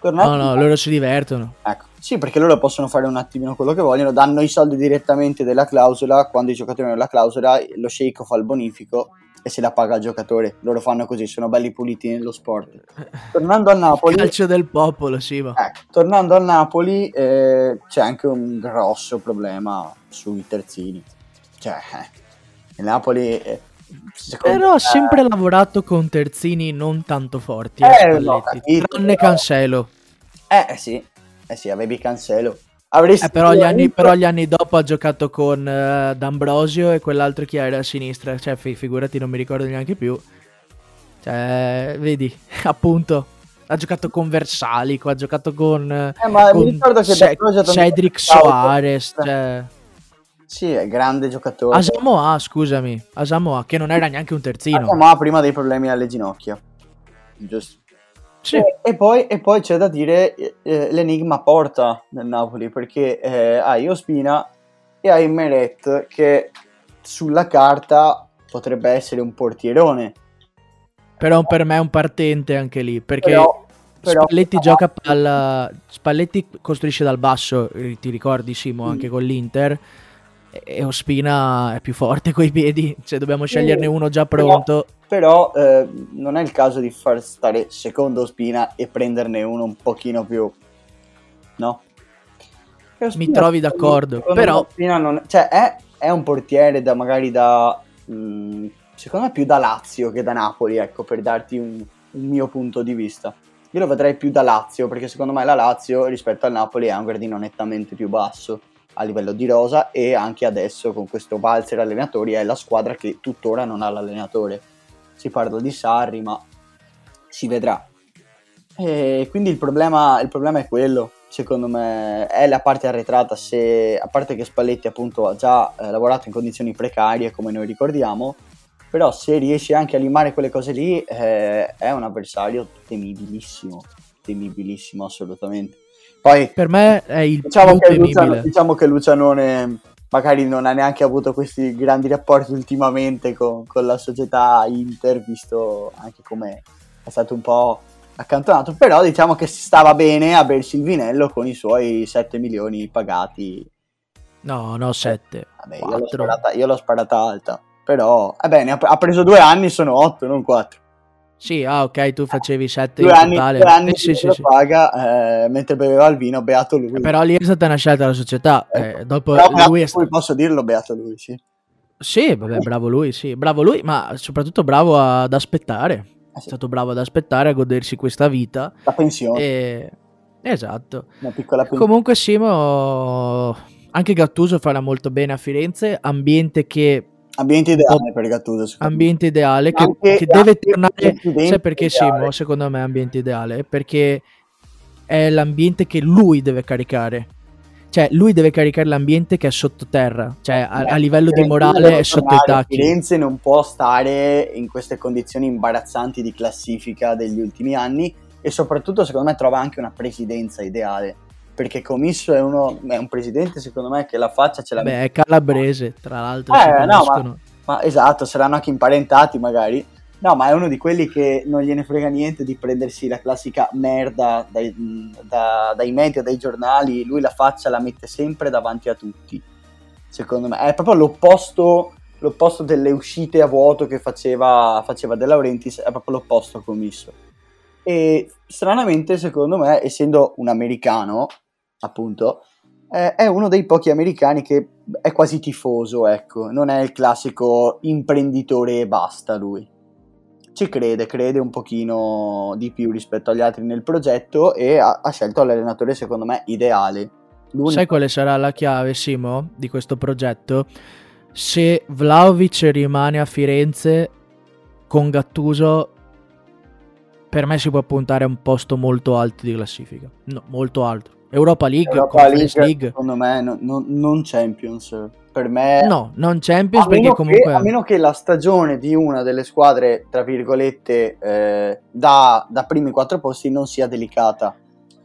Tornati no, no, loro si divertono. Ecco, sì, perché loro possono fare un attimino quello che vogliono, danno i soldi direttamente della clausola, quando i giocatori hanno la clausola, lo sceicco fa il bonifico e se la paga il giocatore. Loro fanno così, sono belli puliti nello sport. Tornando al Napoli... Calcio del popolo, sì, ma... Ecco, tornando al Napoli eh, c'è anche un grosso problema sui terzini. Cioè, eh, il Napoli... Eh, però ha sempre lavorato con terzini non tanto forti. Eh, eh no, capito, tranne però... Cancelo. Eh, eh sì, eh sì, avevi Cancelo. Avresti eh, però, gli anni, però, gli anni, dopo ha giocato con uh, D'Ambrosio e quell'altro chi era a sinistra. Cioè, figurati, non mi ricordo neanche più. Cioè, vedi, appunto. Ha giocato con Versalico, ha giocato con, eh, ma con mi ricordo che Ce- Cedric Soares. Cioè... Sì, è grande giocatore. Asamoah, scusami. Asamoah, che non era neanche un terzino. Asamoah prima dei problemi alle ginocchia. Giusto. Sì. E, e, poi, e, poi, c'è da dire eh, eh, l'enigma porta nel Napoli perché eh, hai Ospina e hai Meret che sulla carta potrebbe essere un portierone. Però per me è un partente anche lì perché però, però, Spalletti però, gioca palla. Spalletti costruisce dal basso, eh, ti ricordi Simo, anche con l'Inter e Ospina è più forte coi piedi, cioè dobbiamo sceglierne uno già pronto. Però, eh, non è il caso di far stare secondo Ospina e prenderne uno un pochino più... No? Mi trovi d'accordo, però... Ospina non... Cioè è, è, un portiere da magari da... Mh, mm, secondo me più da Lazio che da Napoli, ecco, per darti un, un mio punto di vista. Io lo vedrei più da Lazio, perché secondo me la Lazio rispetto al Napoli ha un gradino nettamente più basso a livello di rosa e anche adesso con questo valzer allenatori è la squadra che tuttora non ha l'allenatore. Si parla di Sarri, ma si vedrà. E quindi il problema, il problema è quello, secondo me, è la parte arretrata, se, a parte che Spalletti appunto ha già eh, lavorato in condizioni precarie, come noi ricordiamo, però se riesce anche a limare quelle cose lì eh, è un avversario temibilissimo, temibilissimo assolutamente. Poi, per me è il diciamo più che Luciano, diciamo che Lucianone magari non ha neanche avuto questi grandi rapporti ultimamente con, con la società Inter, visto anche come è stato un po' accantonato, però diciamo che si stava bene a bersi il vinello con i suoi 7 milioni pagati. No, no, 7. Vabbè, io l'ho, sparata, io l'ho, sparata, alta, però, ebbene, ha, ha preso due anni, sono 8, non 4. Sì, ah ok, tu facevi 7 in anni, totale. Due anni eh, sì, sì, sì. paga eh, mentre beveva il vino, beato lui. Però lì è stata una scelta della società. Eh, dopo però, lui è st- posso dirlo, beato lui, sì. Sì, vabbè, bravo lui, sì, bravo lui, ma soprattutto bravo ad aspettare. Eh, sì. È stato bravo ad aspettare, a godersi questa vita. La pensione. E... Esatto. Una piccola pensione. Comunque Simo, anche Gattuso farà molto bene a Firenze, ambiente che Ambiente ideale per Gattuso. Ambiente ideale che, anche, che deve tornare. Sai perché Simo? Secondo me, ambiente ideale perché è l'ambiente che lui deve caricare. Cioè, lui deve caricare l'ambiente che è sottoterra, cioè a, a livello di morale è sotto i tacchi. Firenze non può stare in queste condizioni imbarazzanti di classifica degli ultimi anni e soprattutto secondo me trova anche una presidenza ideale perché Comisso è, uno, è un presidente secondo me che la faccia ce l'ha Beh, è calabrese tra l'altro eh, no, ma Ma esatto, saranno anche imparentati magari. No, ma è uno di quelli che non gliene frega niente di prendersi la classica merda dai, da, dai media, dai giornali. Lui la faccia la mette sempre davanti a tutti. Secondo me è proprio l'opposto, l'opposto delle uscite a vuoto che faceva, faceva De Laurentiis, è proprio l'opposto commisso. E stranamente, secondo me, essendo un americano, appunto, è uno dei pochi americani che è quasi tifoso, ecco, non è il classico imprenditore e basta lui. Ci crede, crede un pochino di più rispetto agli altri nel progetto e ha, ha scelto l'allenatore secondo me ideale. L'unico... Sai quale sarà la chiave, Simo, di questo progetto? Se Vlaovic rimane a Firenze con Gattuso per me si può puntare a un posto molto alto di classifica. No, molto alto. Europa League, Europa League, League, secondo me no, no, non Champions. Per me no, non Champions perché comunque che, a meno che la stagione di una delle squadre tra virgolette eh, da, da primi quattro posti non sia delicata.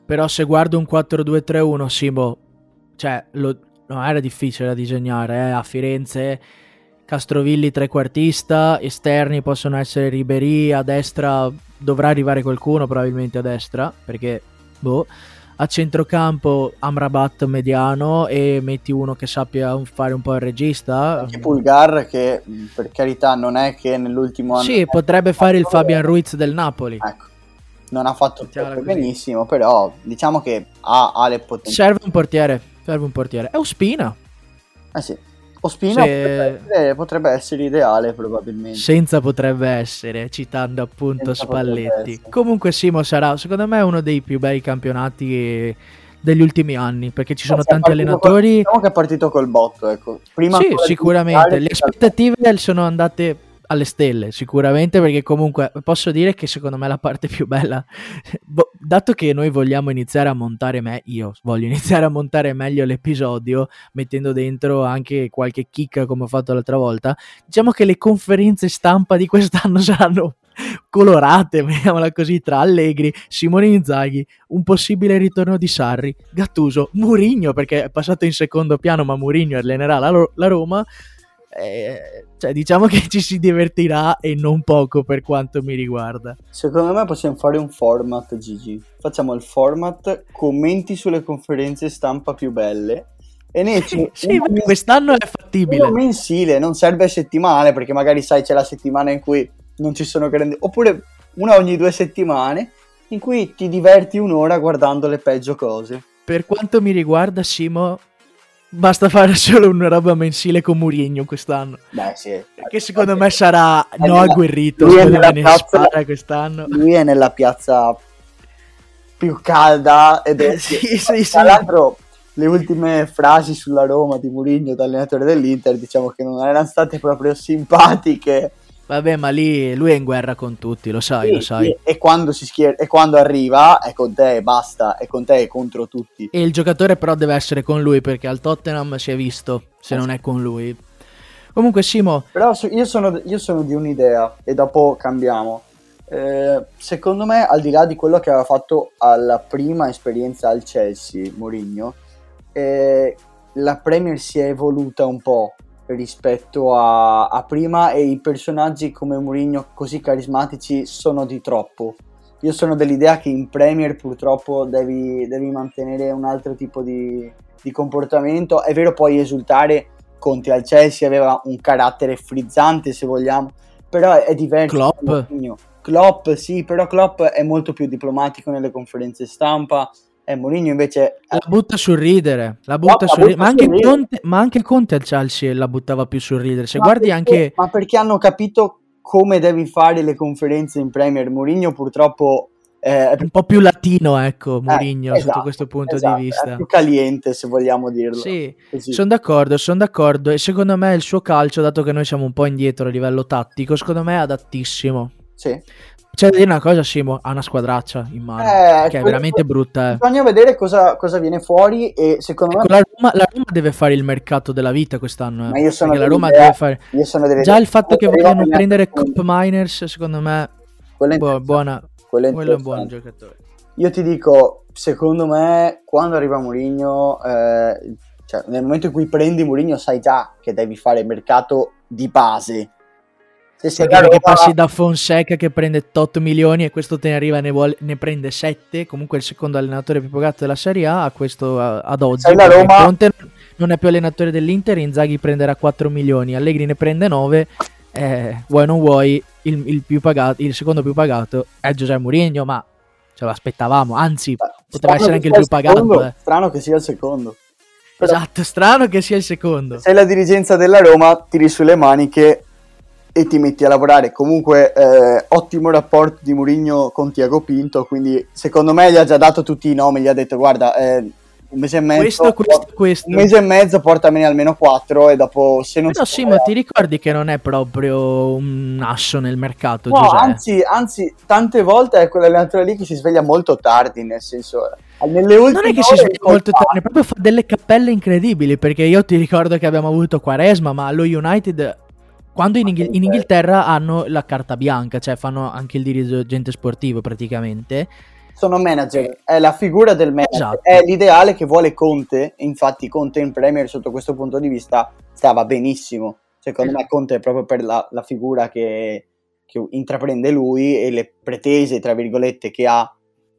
Però se guardo un 4-2-3-1, Simo, cioè lo, no, era difficile da disegnare eh, a Firenze. Castrovilli trequartista, esterni possono essere Ribery, a destra dovrà arrivare qualcuno probabilmente a destra, perché boh a centrocampo Amrabat mediano e metti uno che sappia fare un po' il regista. Anche Pulgar che per carità non è che nell'ultimo anno... Sì, potrebbe fare il Fabian Ruiz del Napoli. Ecco. Non ha fatto benissimo, però diciamo che ha, ha le potenzialità. Serve un portiere, serve un portiere. È Ospina. Eh sì. Ospina Se... potrebbe, potrebbe, essere ideale probabilmente. Senza potrebbe essere, citando appunto Senza Spalletti. Comunque Simo sarà secondo me uno dei più bei campionati degli ultimi anni perché ci sono tanti allenatori. Col, diciamo che è partito col botto, ecco. Prima sì, sicuramente. Le aspettative sono andate alle stelle, sicuramente, perché comunque posso dire che secondo me la parte più bella, boh, dato che noi vogliamo iniziare a montare me, io voglio iniziare a montare meglio l'episodio, mettendo dentro anche qualche chicca come ho fatto l'altra volta, diciamo che le conferenze stampa di quest'anno saranno colorate, mettiamola così, tra Allegri, Simone Inzaghi, un possibile ritorno di Sarri, Gattuso, Murigno, perché è passato in secondo piano, ma Murigno allenerà la, la Roma, eh, cioè, diciamo che ci si divertirà e non poco per quanto mi riguarda. Secondo me possiamo fare un format, Gigi. Facciamo il format commenti sulle conferenze stampa più belle. E ne sì, sì quest'anno è fattibile. Uno mensile, non serve settimanale, perché magari sai c'è la settimana in cui non ci sono grandi... Oppure una ogni due settimane in cui ti diverti un'ora guardando le peggio cose. Per quanto mi riguarda, Simo, Basta fare solo una roba mensile con Murigno quest'anno. Beh, sì. Che secondo me sarà è no nella, agguerrito. Lui è, nella piazza, quest'anno. lui è nella piazza più calda ed è... sì, sì, sì, Tra l'altro le ultime frasi sulla Roma di Murigno, da allenatore dell'Inter, diciamo che non erano state proprio simpatiche Vabbè, ma lì lui è in guerra con tutti, lo sai, sì, lo sai. Sì. E, quando si schier- e quando arriva è con te e basta, è con te e contro tutti. E il giocatore però deve essere con lui perché al Tottenham si è visto se non è con lui. Comunque Simo... Però io sono, io sono di un'idea e dopo cambiamo. Eh, secondo me, al di là di quello che aveva fatto alla prima esperienza al Chelsea, Mourinho, eh, la Premier si è evoluta un po' rispetto a, a, prima e i personaggi come Mourinho così carismatici sono di troppo. Io sono dell'idea che in Premier purtroppo devi, devi mantenere un altro tipo di, di, comportamento. È vero, puoi esultare. Conte al Chelsea aveva un carattere frizzante, se vogliamo, però è diverso. Klopp. Klopp, sì, però Klopp è molto più diplomatico nelle conferenze stampa e Mourinho invece... La butta sul ridere, la butta no, sul ridere. Ma, anche ridere. Conte, ma anche Conte al Chelsea la buttava più sul ridere. Se ma guardi perché, anche... Ma perché hanno capito come devi fare le conferenze in Premier. Mourinho purtroppo... Eh, è un po' più latino, ecco, Mourinho, eh, esatto, sotto questo punto esatto, di vista. È più caliente, se vogliamo dirlo. Sì, sono d'accordo, sono d'accordo. E secondo me il suo calcio, dato che noi siamo un po' indietro a livello tattico, secondo me è adattissimo. Sì. C'è da dire una cosa, Simo, ha una squadraccia in mano, eh, che è veramente brutta. Eh. Bisogna vedere cosa, cosa, viene fuori e secondo ecco, me... La Roma, la Roma, deve fare il mercato della vita quest'anno. Eh. Ma io sono la Roma deve fare... Già il fatto che vogliono prendere Cop Miners, secondo me, è bu- buona. quello è un buon giocatore. Io ti dico, secondo me, quando arriva Mourinho, eh, cioè nel momento in cui prendi Mourinho sai già che devi fare mercato di base. Se sì, perché Roma... passi da Fonseca che prende 8 milioni e questo te ne arriva ne, vuole, ne prende 7, comunque il secondo allenatore più pagato della Serie A, a questo ad oggi. Roma... Conte non è più allenatore dell'Inter, Inzaghi prenderà 4 milioni, Allegri ne prende 9, eh, vuoi non vuoi, il, il, pagato, il, secondo più pagato è Giuseppe Mourinho, ma ce l'aspettavamo, anzi poteva essere anche il più pagato. Eh. Strano che sia il secondo. Esatto, strano che sia il secondo. Sei la dirigenza della Roma, tiri sulle maniche e ti metti a lavorare. Comunque, eh, ottimo rapporto di Mourinho con Tiago Pinto. Quindi, secondo me, gli ha già dato tutti i nomi. Gli ha detto: Guarda, eh, un mese e mezzo, questo, questo, questo. un mese e mezzo, portamene almeno quattro. E dopo, se non Però, sì, ma ti ricordi che non è proprio un asso nel mercato? No, anzi, anzi, tante volte è quell'allenatore lì che si sveglia molto tardi. Nel senso, nelle ultime non è che si sveglia molto tardi, proprio fa delle cappelle incredibili. Perché io ti ricordo che abbiamo avuto Quaresma, ma lo United quando in, Inghil- in, Inghilterra hanno la carta bianca, cioè fanno anche il dirigente sportivo praticamente. Sono manager, è la figura del manager, esatto. è l'ideale che vuole Conte, infatti Conte in Premier sotto questo punto di vista stava benissimo, secondo me Conte è proprio per la, la figura che, che intraprende lui e le pretese, tra virgolette, che ha,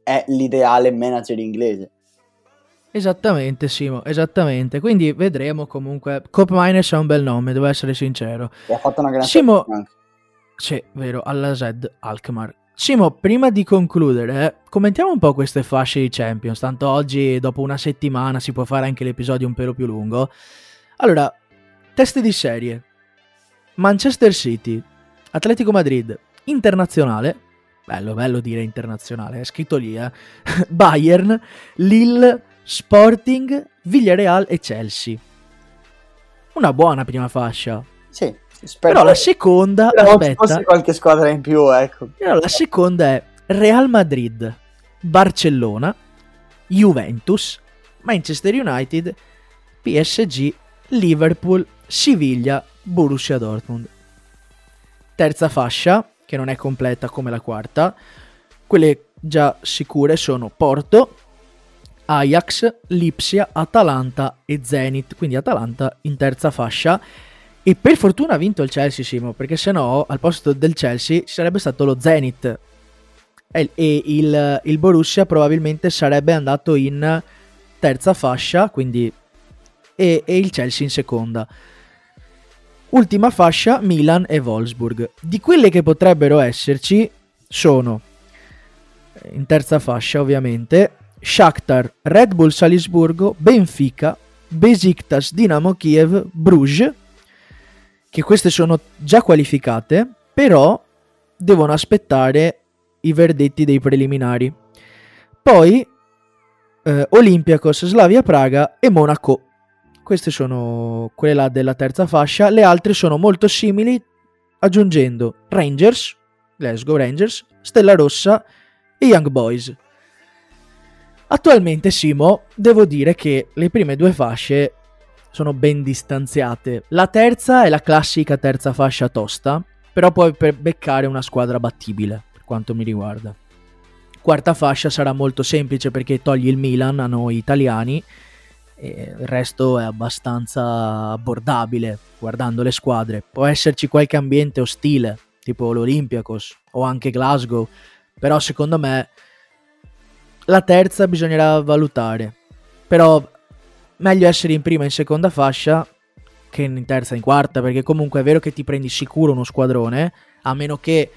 è l'ideale manager inglese. Esattamente, Simo, esattamente. Quindi vedremo comunque. Cop Miners è un bel nome, devo essere sincero. E ha fatto una grande Simo... Sì, vero, alla Z Alkmaar. Simo, prima di concludere, commentiamo un po' queste fasce di Champions. Tanto oggi, dopo una settimana, si può fare anche l'episodio un pelo più lungo. Allora, test di serie. Manchester City, Atletico Madrid, Internazionale. Bello, bello dire internazionale, è scritto lì, eh. Bayern, Lille, Sporting, Villarreal e Chelsea. Una buona prima fascia. Sì, spero. Però la seconda, Però aspetta. Forse qualche squadra in più, ecco. Però la seconda è Real Madrid, Barcellona, Juventus, Manchester United, PSG, Liverpool, Siviglia, Borussia Dortmund. Terza fascia, che non è completa come la quarta. Quelle già sicure sono Porto, Ajax, Lipsia, Atalanta e Zenit, quindi Atalanta in terza fascia. E per fortuna ha vinto il Chelsea, Simo, perché se no al posto del Chelsea ci sarebbe stato lo Zenit. E, il, il Borussia probabilmente sarebbe andato in terza fascia, quindi e, e, il Chelsea in seconda. Ultima fascia Milan e Wolfsburg. Di quelle che potrebbero esserci sono in terza fascia ovviamente Shakhtar, Red Bull Salisburgo, Benfica, Besiktas, Dinamo Kiev, Bruges, che queste sono già qualificate, però devono aspettare i verdetti dei preliminari. Poi eh, Olympiacos, Slavia Praga e Monaco. Queste sono quelle là della terza fascia, le altre sono molto simili, aggiungendo Rangers, Glasgow Rangers, Stella Rossa e Young Boys. Attualmente, Simo, devo dire che le prime due fasce sono ben distanziate. La terza è la classica terza fascia tosta, però poi per beccare una squadra battibile, per quanto mi riguarda. Quarta fascia sarà molto semplice perché togli il Milan a noi italiani il resto è abbastanza abbordabile guardando le squadre. Può esserci qualche ambiente ostile, tipo l'Olympiacos o anche Glasgow, però secondo me la terza bisognerà valutare. Però meglio essere in prima e in seconda fascia che in terza e in quarta, perché comunque è vero che ti prendi sicuro uno squadrone, a meno che,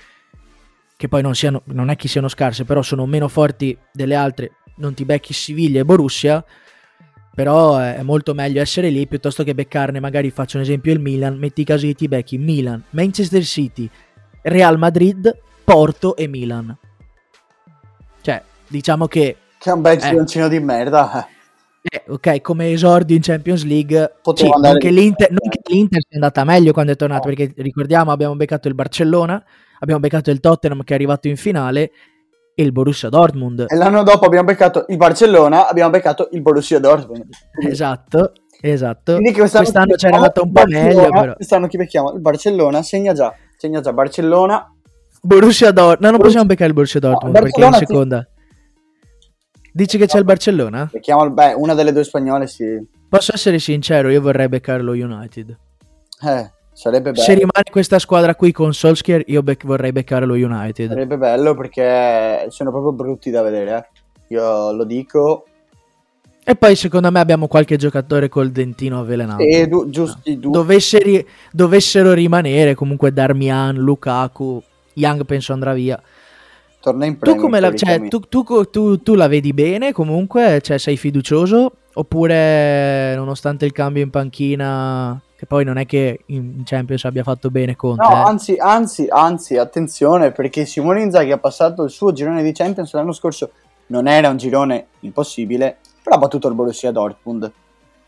che poi non, siano, non è che siano scarse, però sono meno forti delle altre, non ti becchi Siviglia e Borussia, però è molto meglio essere lì piuttosto che beccarne, magari faccio un esempio il Milan, metti caso che ti becchi Milan, Manchester City, Real Madrid, Porto e Milan. Diciamo che... Che è un bel gironcino eh, di merda. Eh, ok, come esordio in Champions League, sì, non, che l'Inter, non, che l'Inter, sia andata meglio quando è tornato, no. perché ricordiamo abbiamo beccato il Barcellona, abbiamo beccato il Tottenham che è arrivato in finale e il Borussia Dortmund. E l'anno dopo abbiamo beccato il Barcellona, abbiamo beccato il Borussia Dortmund. Esatto, esatto. Quindi quest'anno, quest'anno c'era andato un po' meglio. Però. Quest'anno chi becchiamo? Il Barcellona, segna già, segna già Barcellona. Borussia Dortmund, no non possiamo beccare il Borussia Dortmund no, perché è in seconda. Dici che c'è il Barcellona? Chiamo, beh, una delle due spagnole sì. Posso essere sincero, io vorrei beccarlo United. Eh, Sarebbe bello. Se rimane questa squadra qui con Solskjaer, io bec- vorrei beccare lo United. Sarebbe bello perché sono proprio brutti da vedere. eh. Io lo dico. E poi secondo me abbiamo qualche giocatore col dentino avvelenato. E du- giusti due. Dovesse ri- dovessero rimanere comunque Darmian, Lukaku, Young penso andrà via. Torna in Tu, Premier. come la, cioè, tu, tu- tu- tu la vedi bene comunque? Cioè, sei fiducioso? Oppure nonostante il cambio in panchina, che poi non è che in Champions abbia fatto bene Conte? No, eh? anzi, anzi, anzi, attenzione perché Simone Inzaghi ha passato il suo girone di Champions l'anno scorso. Non era un girone impossibile, però ha battuto il Borussia Dortmund.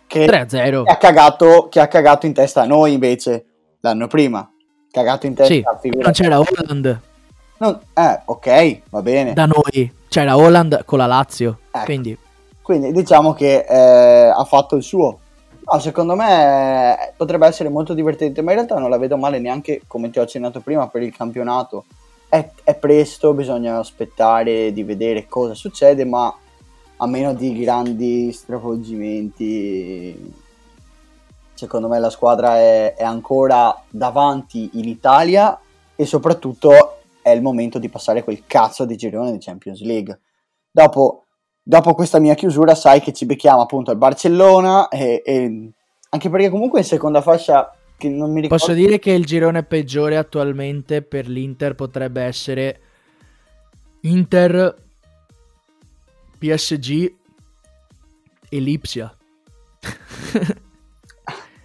Che 3-0. che ha cagato, che ha cagato in testa a noi invece l'anno prima. Cagato in testa, Sì, non c'era Holland Non- eh, ok, va bene. da noi, c'era Holland con la Lazio. Ecco. Quindi Quindi diciamo che eh, ha fatto il suo. No, secondo me eh, potrebbe essere molto divertente, ma in realtà non la vedo male neanche, come ti ho accennato prima, per il campionato. È, è presto, bisogna aspettare di vedere cosa succede, ma a meno di grandi stravolgimenti, secondo me la squadra è, è ancora davanti in Italia e soprattutto è il momento di passare quel cazzo di girone di Champions League. Dopo, dopo questa mia chiusura sai che ci becchiamo appunto al Barcellona e, e- anche perché comunque in seconda fascia che non mi ricordo posso dire che il girone peggiore attualmente per l'Inter potrebbe essere Inter, PSG e Lipsia.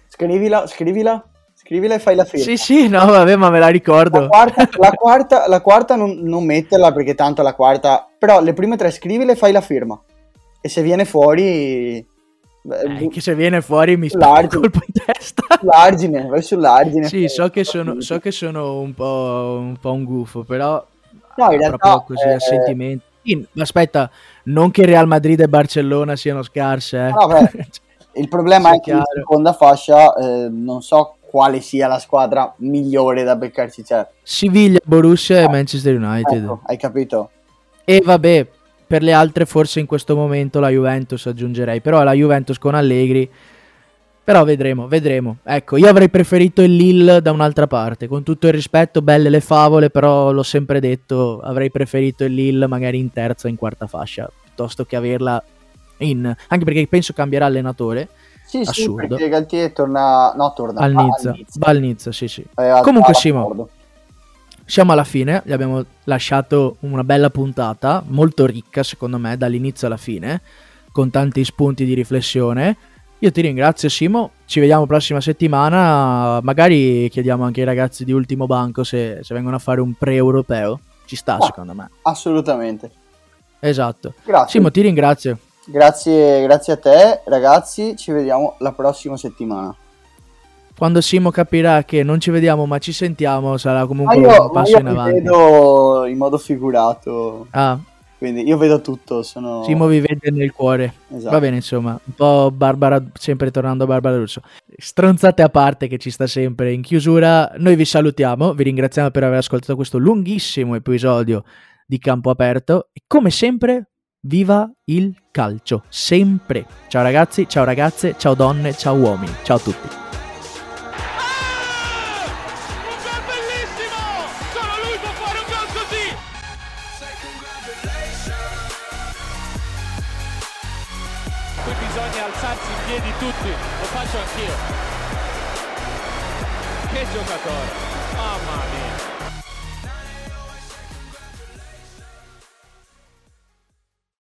scrivila, scrivila, scrivila e fai la firma. sì, sì, no, vabbè, ma me la La ricordo. quarta, la quarta, la quarta non, non metterla perché tanto la quarta, però le prime tre scrivile e fai la firma. E se viene fuori, Eh, che se viene fuori mi L'argine. colpo in testa. sull'argine, vai sull'argine. Sì, so che sono, so che sono un, po', un po' un gufo, però No, in realtà, proprio così eh, a sentimento. Aspetta, non che Real Madrid e Barcellona siano scarse, eh. No, beh, Il problema Sì, è che in chiaro. seconda fascia eh, non so quale sia la squadra migliore da beccarci. Cioè, Siviglia, Borussia e Manchester United. ecco, hai capito? E vabbè, per le altre forse in questo momento la Juventus aggiungerei, però la Juventus con Allegri però vedremo, vedremo. Ecco, io avrei preferito il Lille da un'altra parte, con tutto il rispetto, belle le favole, però l'ho sempre detto, avrei preferito il Lille magari in terza o in quarta fascia, piuttosto che averla in anche perché penso cambierà allenatore Sì, sì, Assurdo. perché Galtier torna... No, torna al Nizza. Va al Nizza, sì, sì. Eh, al- Comunque, al Simo. Siamo alla fine, gli abbiamo lasciato una bella puntata, molto ricca secondo me, dall'inizio alla fine, con tanti spunti di riflessione. Io ti ringrazio Simo, ci vediamo prossima settimana, magari chiediamo anche ai ragazzi di Ultimo Banco se, se vengono a fare un pre-europeo, ci sta Ah. secondo me. Assolutamente. Esatto. Grazie. Simo, ti ringrazio. Grazie, grazie a te, ragazzi. Ci vediamo la prossima settimana. Quando Simo capirà che non ci vediamo ma ci sentiamo sarà comunque io, un passo io in avanti. vedo in modo figurato. Ah, Quindi io vedo tutto. Sono... Simo vi vede nel cuore. Esatto. Va bene, insomma, un po' Barbara, sempre tornando a Barbara Russo. Stronzate a parte che ci sta sempre in chiusura. Noi vi salutiamo, vi ringraziamo per aver ascoltato questo lunghissimo episodio di Campo Aperto e come sempre, viva il calcio, sempre. Ciao ragazzi, ciao ragazze, ciao donne, ciao uomini, ciao a tutti. Un gol bellissimo! Solo lui può fare un gol così! Qui bisogna alzarsi in piedi tutti, lo faccio anch'io. Che giocatore! Mamma mia!